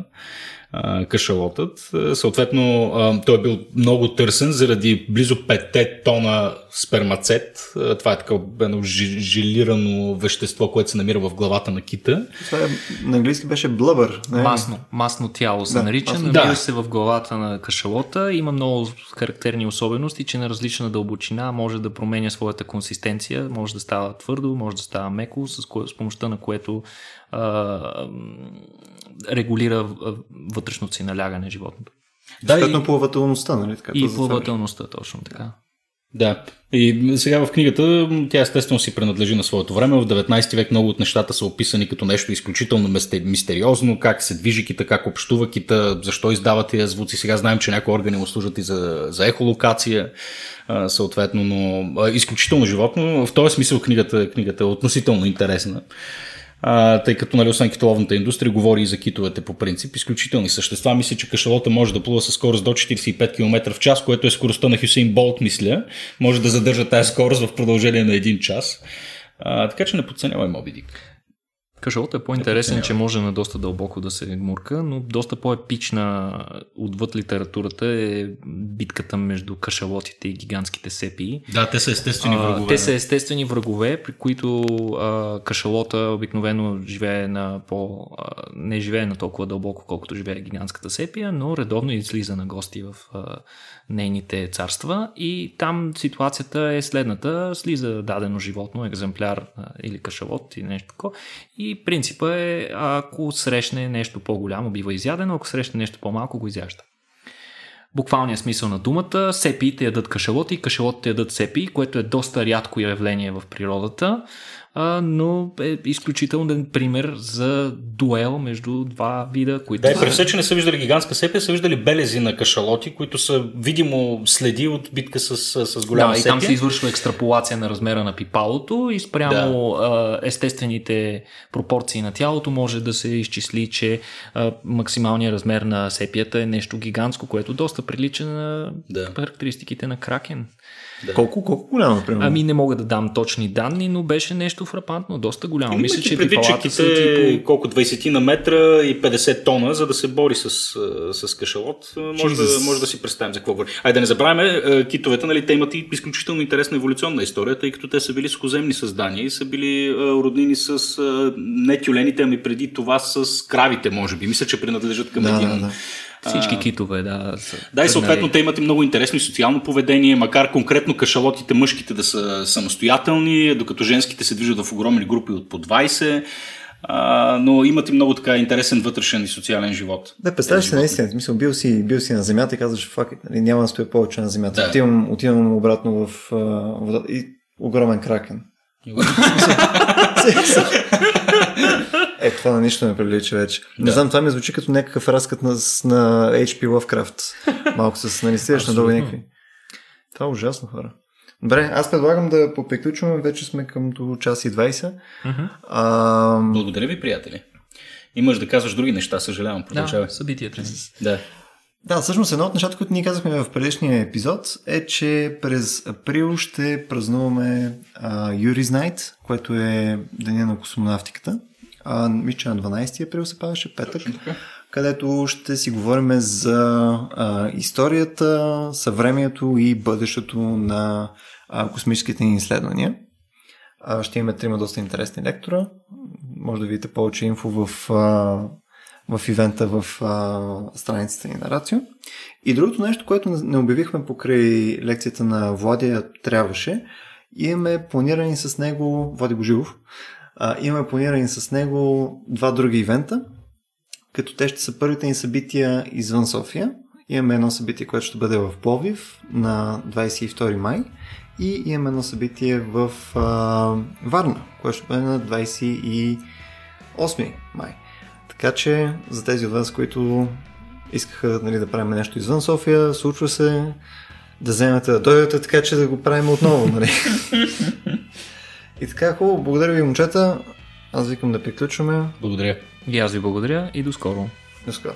кашалотът. Съответно, той е бил много търсен заради близо 5 тона спермацет. Това е такова едно жилирано вещество, което се намира в главата на кита. Това е, на английски беше блъбър. Не? Масно, масно тяло се да, нарича. Масно. Намира да. се в главата на кашалота. Има много характерни особености, че на различна дълбочина може да променя своята консистенция. Може да става твърдо, може да става меко, с, кое, с помощта на което а, регулира вътрешното си налягане животното. Да, и плавателността, нали? Така, и плавателността, точно така. Да. И сега в книгата тя естествено си принадлежи на своето време. В 19 век много от нещата са описани като нещо изключително мистериозно, как се движи кита, как общува кита, защо издава тия звуци. Сега знаем, че някои органи му служат и за, за ехолокация, съответно, но изключително животно. В този смисъл книгата, книгата е относително интересна а, тъй като нали, освен китоловната индустрия говори и за китовете по принцип. Изключителни същества. Мисля, че кашалота може да плува със скорост до 45 км в час, което е скоростта на Хюсейн Болт, мисля. Може да задържа тази скорост в продължение на един час. А, така че не подценявай Моби Дик. Кашалото е по-интересен, че може на доста дълбоко да се гмурка, но доста по-епична отвъд литературата е битката между кашалотите и гигантските сепии. Да, те са естествени врагове. А, те са естествени врагове, при които а, кашалота обикновено живее на по... А, не живее на толкова дълбоко, колкото живее гигантската сепия, но редовно излиза на гости в а, нейните царства и там ситуацията е следната. Слиза дадено животно, екземпляр или кашалот или нещо такова и принципа е, ако срещне нещо по-голямо, бива изядено, ако срещне нещо по-малко, го изяжда. Буквалният смисъл на думата, сепиите ядат кашалоти и кашалотите ядат сепи, което е доста рядко явление в природата а, но е изключителен пример за дуел между два вида, които... Да, при все, че не са виждали гигантска сепия, са виждали белези на кашалоти, които са видимо следи от битка с, с голяма да, сепия. и там се извършва екстраполация на размера на пипалото и спрямо да. естествените пропорции на тялото може да се изчисли, че максималният размер на сепията е нещо гигантско, което доста прилича на да. характеристиките на кракен. Да. Колко, колко голямо, примерно? Ами не мога да дам точни данни, но беше нещо фрапантно, доста голямо. Мисля, че предвид, че са типо... колко 20 на метра и 50 тона, за да се бори с, с кашалот, може да, може да си представим за какво говори. Ай да не забравяме, китовете, нали, те имат и изключително интересна еволюционна история, тъй като те са били сухоземни създания и са били роднини с не тюлените, ами преди това с кравите, може би. Мисля, че принадлежат към да, един да, да всички китове, да. Са, да, и съответно те имат и много интересно и социално поведение, макар конкретно кашалотите мъжките да са самостоятелни, докато женските се движат в огромни групи от по 20. А, но имат и много така интересен вътрешен и социален живот. Да, представяш се наистина, смисъл, бил си, бил си на земята и казваш, фак, нали, няма да стоя повече на земята. Да. Отивам, отивам обратно в водата и огромен кракен. Е, това на нищо не прилича вече. Не да. знам, това ми звучи като някакъв разкът на, на HP Lovecraft. Малко с нали на надолу някакви. Това е ужасно, хора. Добре, аз предлагам да поприключваме. Вече сме към до час и 20. Uh-huh. А... Благодаря ви, приятели. Имаш да казваш други неща, съжалявам. Продължавай. Да, събитията. Да. Да, всъщност едно от нещата, които ние казахме в предишния епизод е, че през април ще празнуваме Юрис Найт, което е Деня на космонавтиката а, мисля, на 12 април се падаше петък, където ще си говорим за а, историята, съвремието и бъдещето на а, космическите ни изследвания. А, ще имаме трима доста интересни лектора. Може да видите повече инфо в, а, в ивента в а, страницата ни на Рацио. И другото нещо, което не обявихме покрай лекцията на Владия трябваше, имаме планирани с него, Влади Боживов, имаме планирани с него два други ивента, като те ще са първите ни събития извън София. Имаме едно събитие, което ще бъде в Пловив на 22 май и имаме едно събитие в а, Варна, което ще бъде на 28 май. Така че за тези от вас, които искаха нали, да правим нещо извън София, случва се да вземете да дойдете, така че да го правим отново. Нали? И така хубаво, благодаря ви, момчета. Аз викам да приключваме. Благодаря. И аз ви благодаря и до скоро. До скоро.